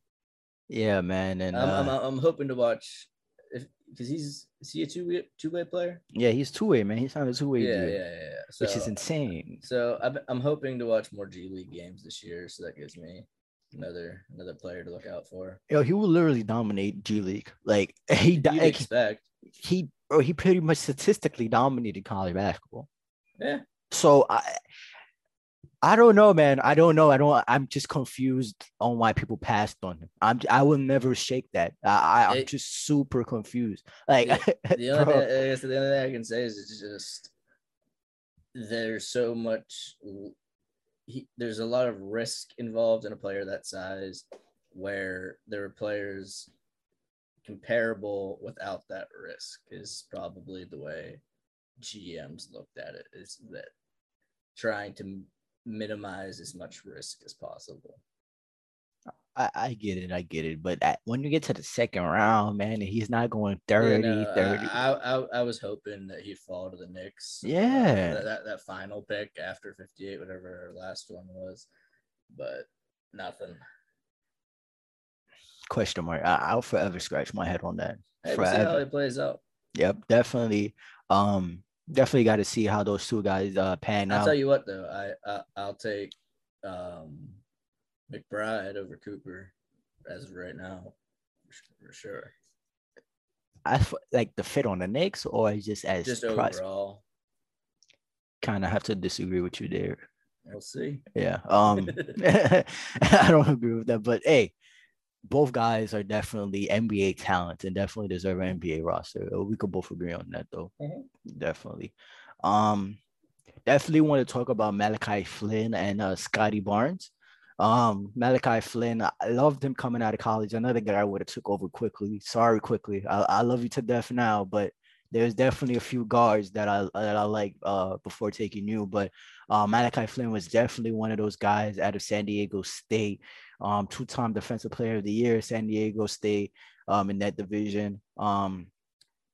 S2: Yeah, man, and
S3: I'm, I'm,
S2: uh,
S3: I'm hoping to watch if because he's is he a two way two way player?
S2: yeah, he's two way, man. He's on a two way
S3: Yeah, yeah, yeah, yeah. So,
S2: which is insane.
S3: So I'm, I'm hoping to watch more G League games this year, so that gives me another another player to look out for.
S2: Yo, he will literally dominate G League. Like he, di- like,
S3: expect,
S2: he, bro, he pretty much statistically dominated college basketball.
S3: yeah.
S2: So I, I don't know, man. I don't know. I don't. I'm just confused on why people passed on him. I'm. I will never shake that. I, I I'm just super confused. Like,
S3: The only thing, I guess the only thing I can say is it's just there's so much. He, there's a lot of risk involved in a player that size, where there are players comparable without that risk is probably the way GMs looked at it. Is that trying to minimize as much risk as possible.
S2: I, I get it, I get it. But at, when you get to the second round, man, he's not going 30,
S3: Yeah, no,
S2: 30.
S3: I, I, I was hoping that he'd fall to the Knicks. uh,
S2: Yeah.
S3: that, that, that final pick after 58, whatever our last one was. But nothing.
S2: question mark. I, I'll forever scratch my head on that.
S3: Hey, we'll see how it plays out.
S2: Yep, definitely. Um, definitely got to see how those two guys uh pan out.
S3: I'll tell you what, though, I, I I'll take um, McBride over Cooper as of right now, for sure.
S2: I like the fit on the Knicks, or just as
S3: Just
S2: price.
S3: overall,
S2: Kind of have to disagree with you there.
S3: we'll see.
S2: Yeah. Um, I don't agree with that, but hey, both guys are definitely NBA talent and definitely deserve an NBA roster. Uh, We could both agree on that, though.
S3: Mhm.
S2: Definitely. Um, definitely want to talk about Malachi Flynn and uh, Scottie Barnes. Um, Malachi Flynn, I loved him coming out of college. Another guy I would have took over Quickley. Sorry, Quickley. I, I love you to death now, but there's definitely a few guards that I that I like uh before taking you. But uh, Malachi Flynn was definitely one of those guys out of San Diego State. Um, two-time Defensive Player of the Year, San Diego State, um, in that division. Um,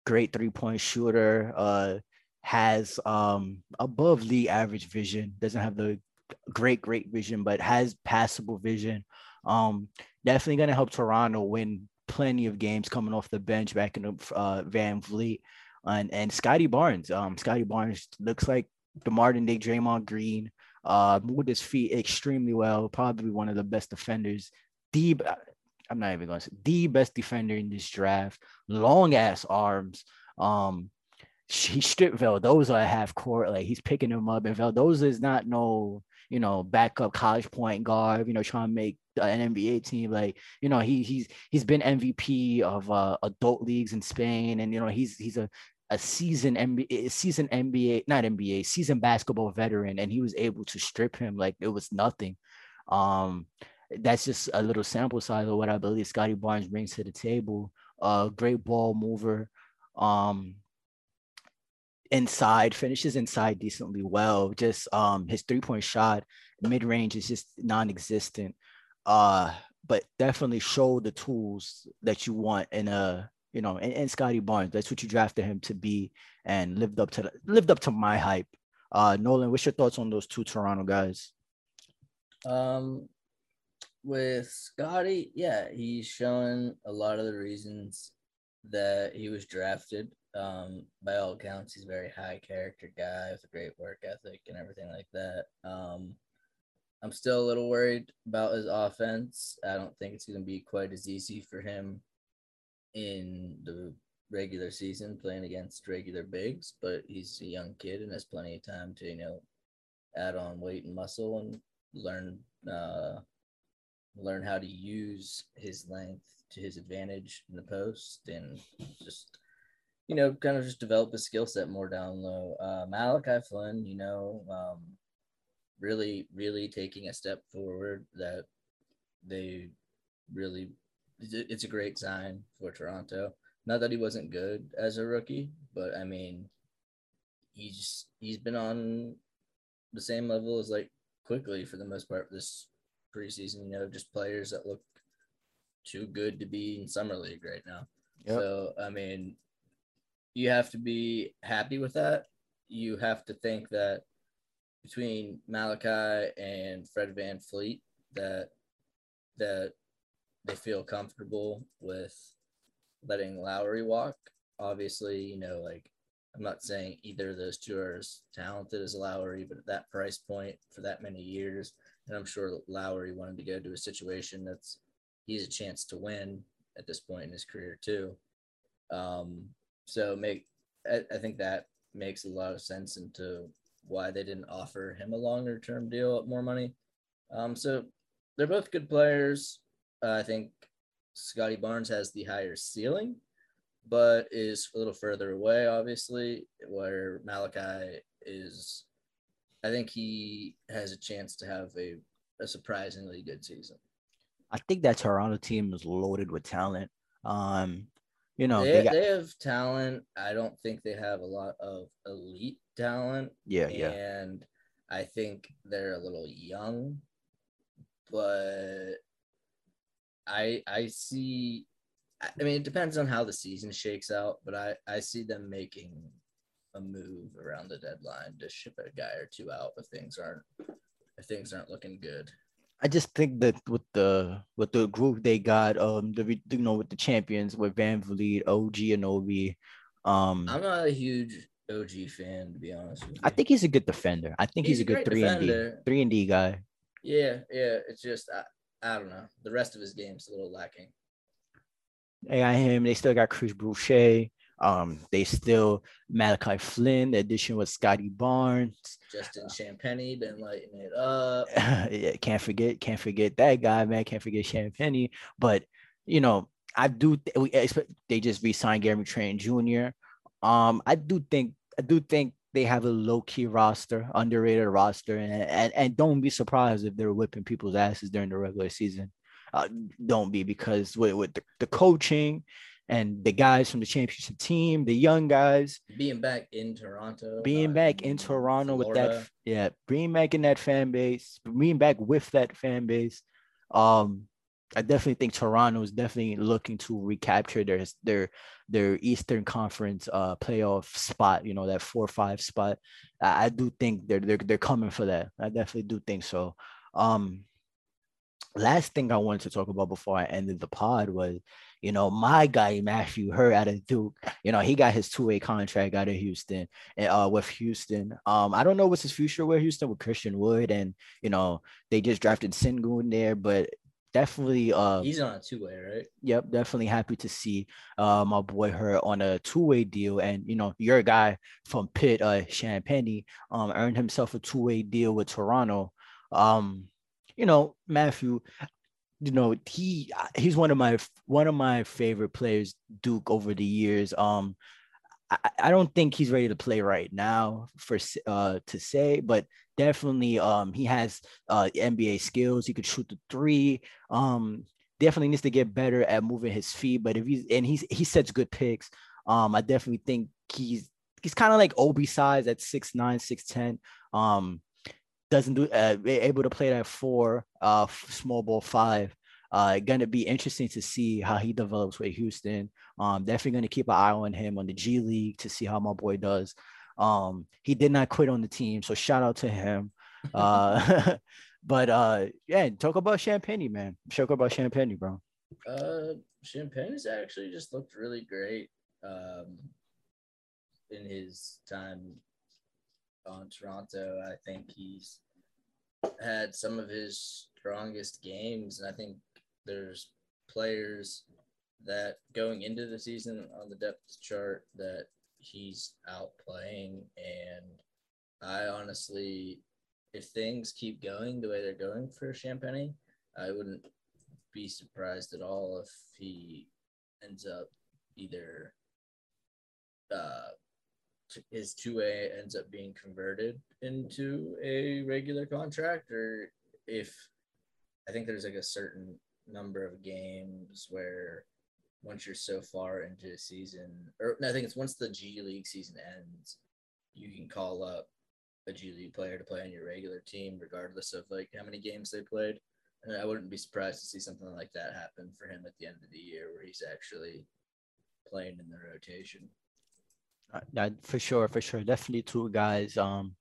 S2: great three-point shooter. Uh, has um above league average vision. Doesn't have the great great vision, but has passable vision. Um, definitely gonna help Toronto win plenty of games coming off the bench back in the uh, VanVleet and and Scottie Barnes. Um, Scottie Barnes looks like the modern day Draymond Green. Uh, moved his feet extremely well. Probably one of the best defenders. The I'm not even gonna say the best defender in this draft. Long ass arms. Um, he stripped Vildoza at half court. Like he's picking him up, and Vildoza is not no you know backup college point guard. You know trying to make an NBA team. Like you know he he's he's been MVP of uh, adult leagues in Spain, and you know he's he's a a season NBA, season NBA, not NBA, season basketball veteran, and he was able to strip him like it was nothing. Um, that's just a little sample size of what I believe Scottie Barnes brings to the table. Uh, great ball mover. Um, inside finishes inside decently well. Just um, his three point shot, mid range is just non-existent. Uh, but definitely show the tools that you want in a you know, and, and Scottie Barnes. That's what you drafted him to be, and lived up to lived up to my hype. Uh, Nolan, what's your thoughts on those two Toronto guys?
S3: Um, with Scottie, yeah, he's showing a lot of the reasons that he was drafted. Um, by all accounts, he's a very high character guy with a great work ethic and everything like that. Um, I'm still a little worried about his offense. I don't think it's going to be quite as easy for him in the regular season playing against regular bigs, but he's a young kid and has plenty of time to, you know, add on weight and muscle and learn uh learn how to use his length to his advantage in the post and just you know kind of just develop his skill set more down low. Uh malachi flynn you know um really really taking a step forward that they really it's a great sign for toronto not that he wasn't good as a rookie but i mean he's he's been on the same level as like Quickley for the most part this preseason. You know, just players that look too good to be in summer league right now.
S2: Yep.
S3: So I mean, you have to be happy with that. You have to think that between Malachi and Fred VanVleet that that they feel comfortable with letting Lowry walk. Obviously, you know, like I'm not saying either of those two are as talented as Lowry, but at that price point for that many years, and I'm sure Lowry wanted to go to a situation that's he's a chance to win at this point in his career too. Um, so make I, I think that makes a lot of sense into why they didn't offer him a longer term deal at more money. Um, so they're both good players. Uh, I think Scottie Barnes has the higher ceiling, but is a little further away, obviously, where Malachi is. I think he has a chance to have a, a surprisingly good season.
S2: I think that Toronto team is loaded with talent. Um, you know,
S3: they,
S2: they got
S3: they have talent. I don't think they have a lot of elite talent.
S2: yeah, yeah.
S3: And I think they're a little young, but I I see. I mean, it depends on how the season shakes out, but I I see them making a move around the deadline to ship a guy or two out if things aren't if things aren't looking good.
S2: I just think that with the with the group they got, um, the you know with the champions with VanVleet, OG Anunoby, um,
S3: I'm not a huge OG fan to be honest with you.
S2: I think he's a good defender. I think he's,
S3: He's
S2: a good three and D, three and D guy.
S3: Yeah, yeah. It's just I, I don't know. The rest of his game's a little lacking.
S2: They got him. They still got Chris Boucher. Um, they still Malachi Flynn. The addition with Scottie Barnes.
S3: Justin Champagnie been lighting it up.
S2: yeah, can't forget, can't forget that guy, man. Can't forget Champagnie. But you know, I do. th- We expect they just re-signed Gary Trent Jr. Um, I do think, I do think they have a low-key roster, underrated roster, and and, and don't be surprised if they're whipping people's asses during the regular season. Uh, don't be because with, with the, the coaching and the guys from the championship team, the young guys,
S3: Being back in Toronto.
S2: being
S3: not
S2: back in Toronto with that, yeah, being back in that fan base, being back with that fan base. Um, I definitely think Toronto is definitely looking to recapture their their their Eastern Conference uh playoff spot. You know that four five spot. I, I do think they're they're they're coming for that. I definitely do think so. Um, last thing I wanted to talk about before I ended the pod was, you know, my guy Matthew Hurt out of Duke. You know, he got his two way contract out of Houston uh with Houston. Um, I don't know what's his future with Houston with Christian Wood, and you know, they just drafted Sengun there, but definitely uh
S3: He's on a two way, right?
S2: Yep, definitely happy to see uh my boy Hurt on a two-way deal. And you know, your guy from Pitt, uh Champagnie, um, earned himself a two-way deal with Toronto. Um, you know, Matthew, you know, he he's one of my one of my favorite players, Duke, over the years. Um, I, I don't think he's ready to play right now for uh to say, but definitely um he has uh NBA skills. He could shoot the three. Um, definitely needs to get better at moving his feet. But if he's and he's he sets good picks. Um, I definitely think he's he's kind of like Obi size at six nine, six ten. Um, doesn't do uh, able to play that four, uh, small ball five. Uh, gonna be interesting to see how he develops with Houston. Um, definitely gonna keep an eye on him on the G League to see how my boy does. Um, he did not quit on the team, so shout out to him. Uh, but uh, yeah, talk about Champagnie, man. Talk about Champagnie, bro.
S3: Uh, Champagnie's actually just looked really great um, in his time on Toronto. I think he's had some of his strongest games, and I think there's players that going into the season on the depth chart that he's outplaying, and I honestly, if things keep going the way they're going for Champagnie, I wouldn't be surprised at all if he ends up either uh his 2A ends up being converted into a regular contract or if I think there's like a certain number of games where once you're so far into a season or no, I think it's once the G League season ends, you can call up a G League player to play on your regular team regardless of like how many games they played. And I wouldn't be surprised to see something like that happen for him at the end of the year where he's actually playing in the rotation.
S2: Uh, That for sure, for sure. Definitely two guys um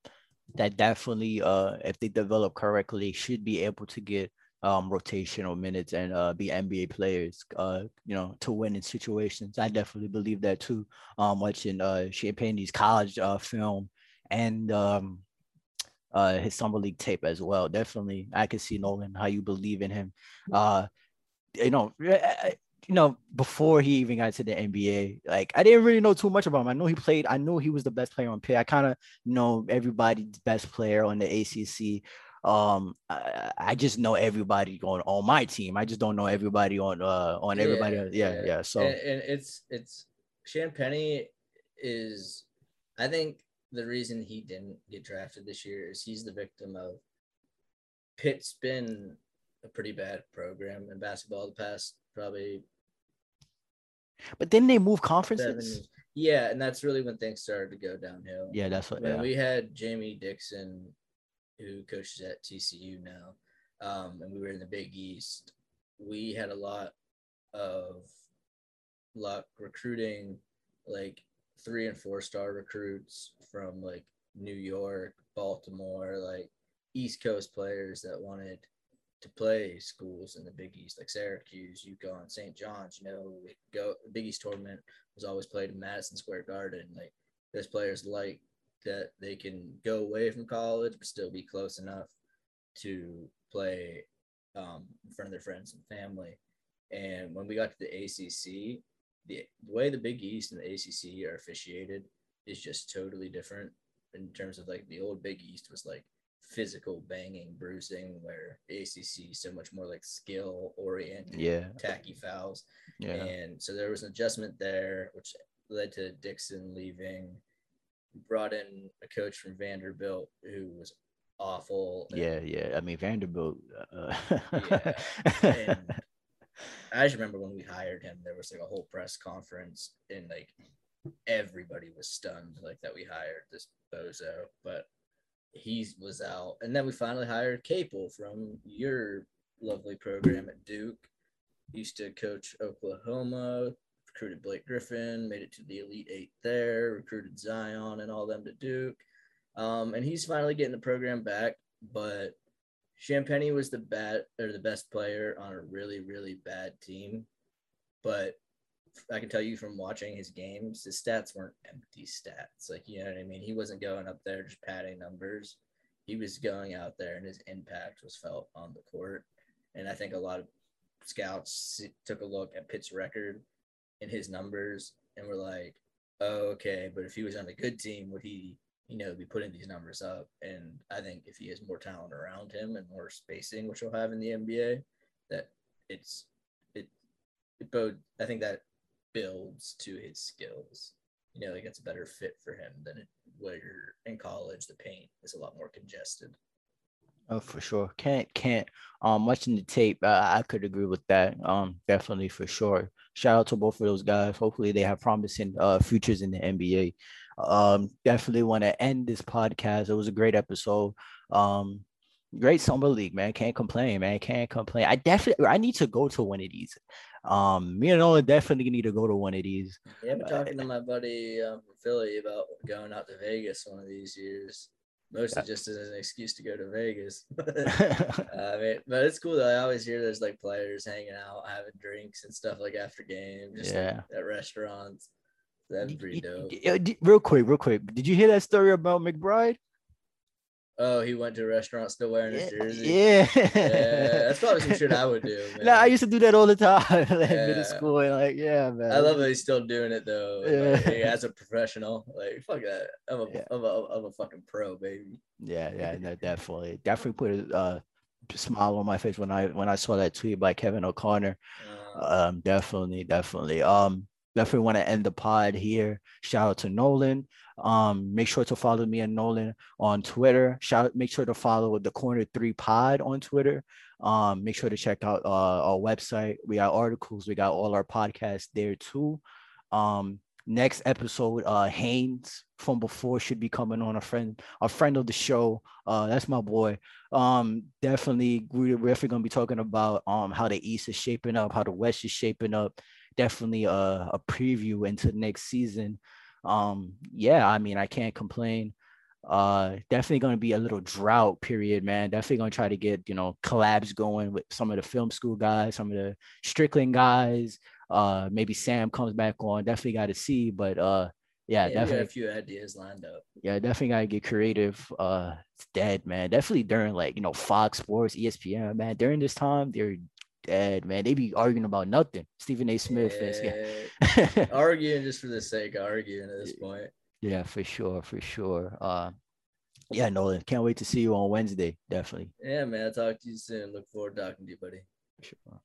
S2: that definitely uh if they develop correctly should be able to get um rotational minutes and uh be NBA players uh you know to win in situations. I definitely believe that too. Um watching uh Champagnie's college uh film and um uh his summer league tape as well. Definitely I can see Nolan how you believe in him. Uh you know, eh, you know, before he even got to the NBA, like I didn't really know too much about him. I know he played. I knew he was the best player on Pitt. I kind of know everybody's best player on the ACC. Um, I, I just know everybody on on my team. I just don't know everybody on uh on everybody.
S3: Yeah.
S2: Yeah, yeah.
S3: yeah.
S2: So
S3: and, and it's it's Champagnie is I think the reason he didn't get drafted this year is he's the victim of Pitt's been a pretty bad program in basketball the past probably
S2: but then they move conferences.
S3: Yeah, and that's really when things started to go downhill.
S2: Yeah, that's what.
S3: when
S2: Yeah.
S3: we had Jamie Dixon, who coaches at TCU now, um, and we were in the Big East. we had a lot of luck recruiting like three and four star recruits from like New York, Baltimore, like East Coast players that wanted to play schools in the Big East, like Syracuse, UConn, St. John's. You know, go Big East tournament was always played in Madison Square Garden. Like those players like that they can go away from college but still be close enough to play um, in front of their friends and family. And when we got to the ACC, the, the way the Big East and the ACC are officiated is just totally different in terms of like the old Big East was like physical banging, bruising, where ACC so much more like skill oriented,
S2: Yeah.
S3: tacky fouls.
S2: Yeah.
S3: And so there was an adjustment there, which led to Dixon leaving. Brought in a coach from Vanderbilt who was awful.
S2: Yeah, yeah. I mean Vanderbilt. Uh,
S3: Yeah, and I just remember when we hired him, there was like a whole press conference, and like everybody was stunned, like that we hired this bozo. But he was out, and then we finally hired Capel from your lovely program at Duke. Used to coach Oklahoma, recruited Blake Griffin, made it to the Elite Eight there, recruited Zion and all them to Duke. Um, and he's finally getting the program back, but Champagnie was the bad or the best player on a really, really bad team. But I can tell you from watching his games, his stats weren't empty stats. Like, you know what I mean? He wasn't going up there just padding numbers. He was going out there and his impact was felt on the court. And I think a lot of scouts took a look at Pitt's record and his numbers and we're like, oh, okay, but if he was on a good team, would he, you know, be putting these numbers up? And I think if he has more talent around him and more spacing, which he'll have in the NBA, that it's it it bode I think that builds to his skills. You know, like it's a better fit for him than it, where in college. The paint is a lot more congested.
S2: Oh, for sure. Can't can't. Um, watching the tape, uh, I could agree with that. Um, definitely for sure. Shout out to both of those guys. Hopefully, they have promising uh futures in the NBA. Um, definitely want to end this podcast. It was a great episode. Um, great summer league, man. Can't complain, man. Can't complain. I definitely I need to go to one of these. Um, me and Nolan definitely need to go to one of these.
S3: Yeah, I've been talking to my buddy um, from Philly about going out to Vegas one of these years. Mostly just as an excuse to go to Vegas. Uh, I mean, but it's cool though. I always hear there's like players hanging out, having drinks and stuff like after game, just
S2: Yeah.
S3: like, at restaurants. That'd be pretty dope.
S2: Real quick, real quick. Did you hear that story about McBride?
S3: Oh, he went to a restaurant still wearing his jersey.
S2: Yeah.
S3: Yeah, that's probably some shit I would do. Man.
S2: Nah, I used to do that all the time like, middle
S3: Yeah.
S2: school and like, yeah, man.
S3: I love that he's still doing it though.
S2: Yeah.
S3: like, hey, as a professional, like fuck that. I'm a,
S2: Yeah.
S3: am a, I'm a fucking pro, baby.
S2: Yeah, yeah, no, definitely, definitely put a uh, smile on my face when I when I saw that tweet by Kevin O'Connor.
S3: Uh,
S2: Um, definitely, definitely. Um, definitely want to end the pod here. Shout out to Nolan. Um, make sure to follow me and Nolan on Twitter. Shout, make sure to follow the Corner Three Pod on Twitter. Um, make sure to check out uh, our website. We got articles. We got all our podcasts there too. Um, next episode, uh, Haynes from before should be coming on. A friend, a friend of the show. Uh, that's my boy. Um, definitely, we're definitely gonna be talking about um how the East is shaping up, how the West is shaping up. Definitely a, a preview into next season. Um, yeah, I mean, I can't complain. Uh, definitely gonna be a little drought period, man. Definitely gonna try to get you know collabs going with some of the film school guys, some of the Strickland guys. Uh, maybe Sam comes back on. Definitely got to see, but uh, yeah,
S3: yeah,
S2: definitely
S3: a few ideas lined up.
S2: yeah, definitely gotta get creative. Uh, it's dead, man. Definitely during like you know Fox Sports, ESPN, man. During this time, they're dead, man. They be arguing about nothing. Stephen A. Smith is
S3: Yeah.
S2: yeah,
S3: arguing just for the sake of arguing at this point.
S2: yeah, for sure, for sure. Uh, yeah, Nolan, can't wait to see you on Wednesday. Definitely,
S3: Yeah, man. I'll talk to you soon. Look forward to talking to you, buddy.
S2: for sure.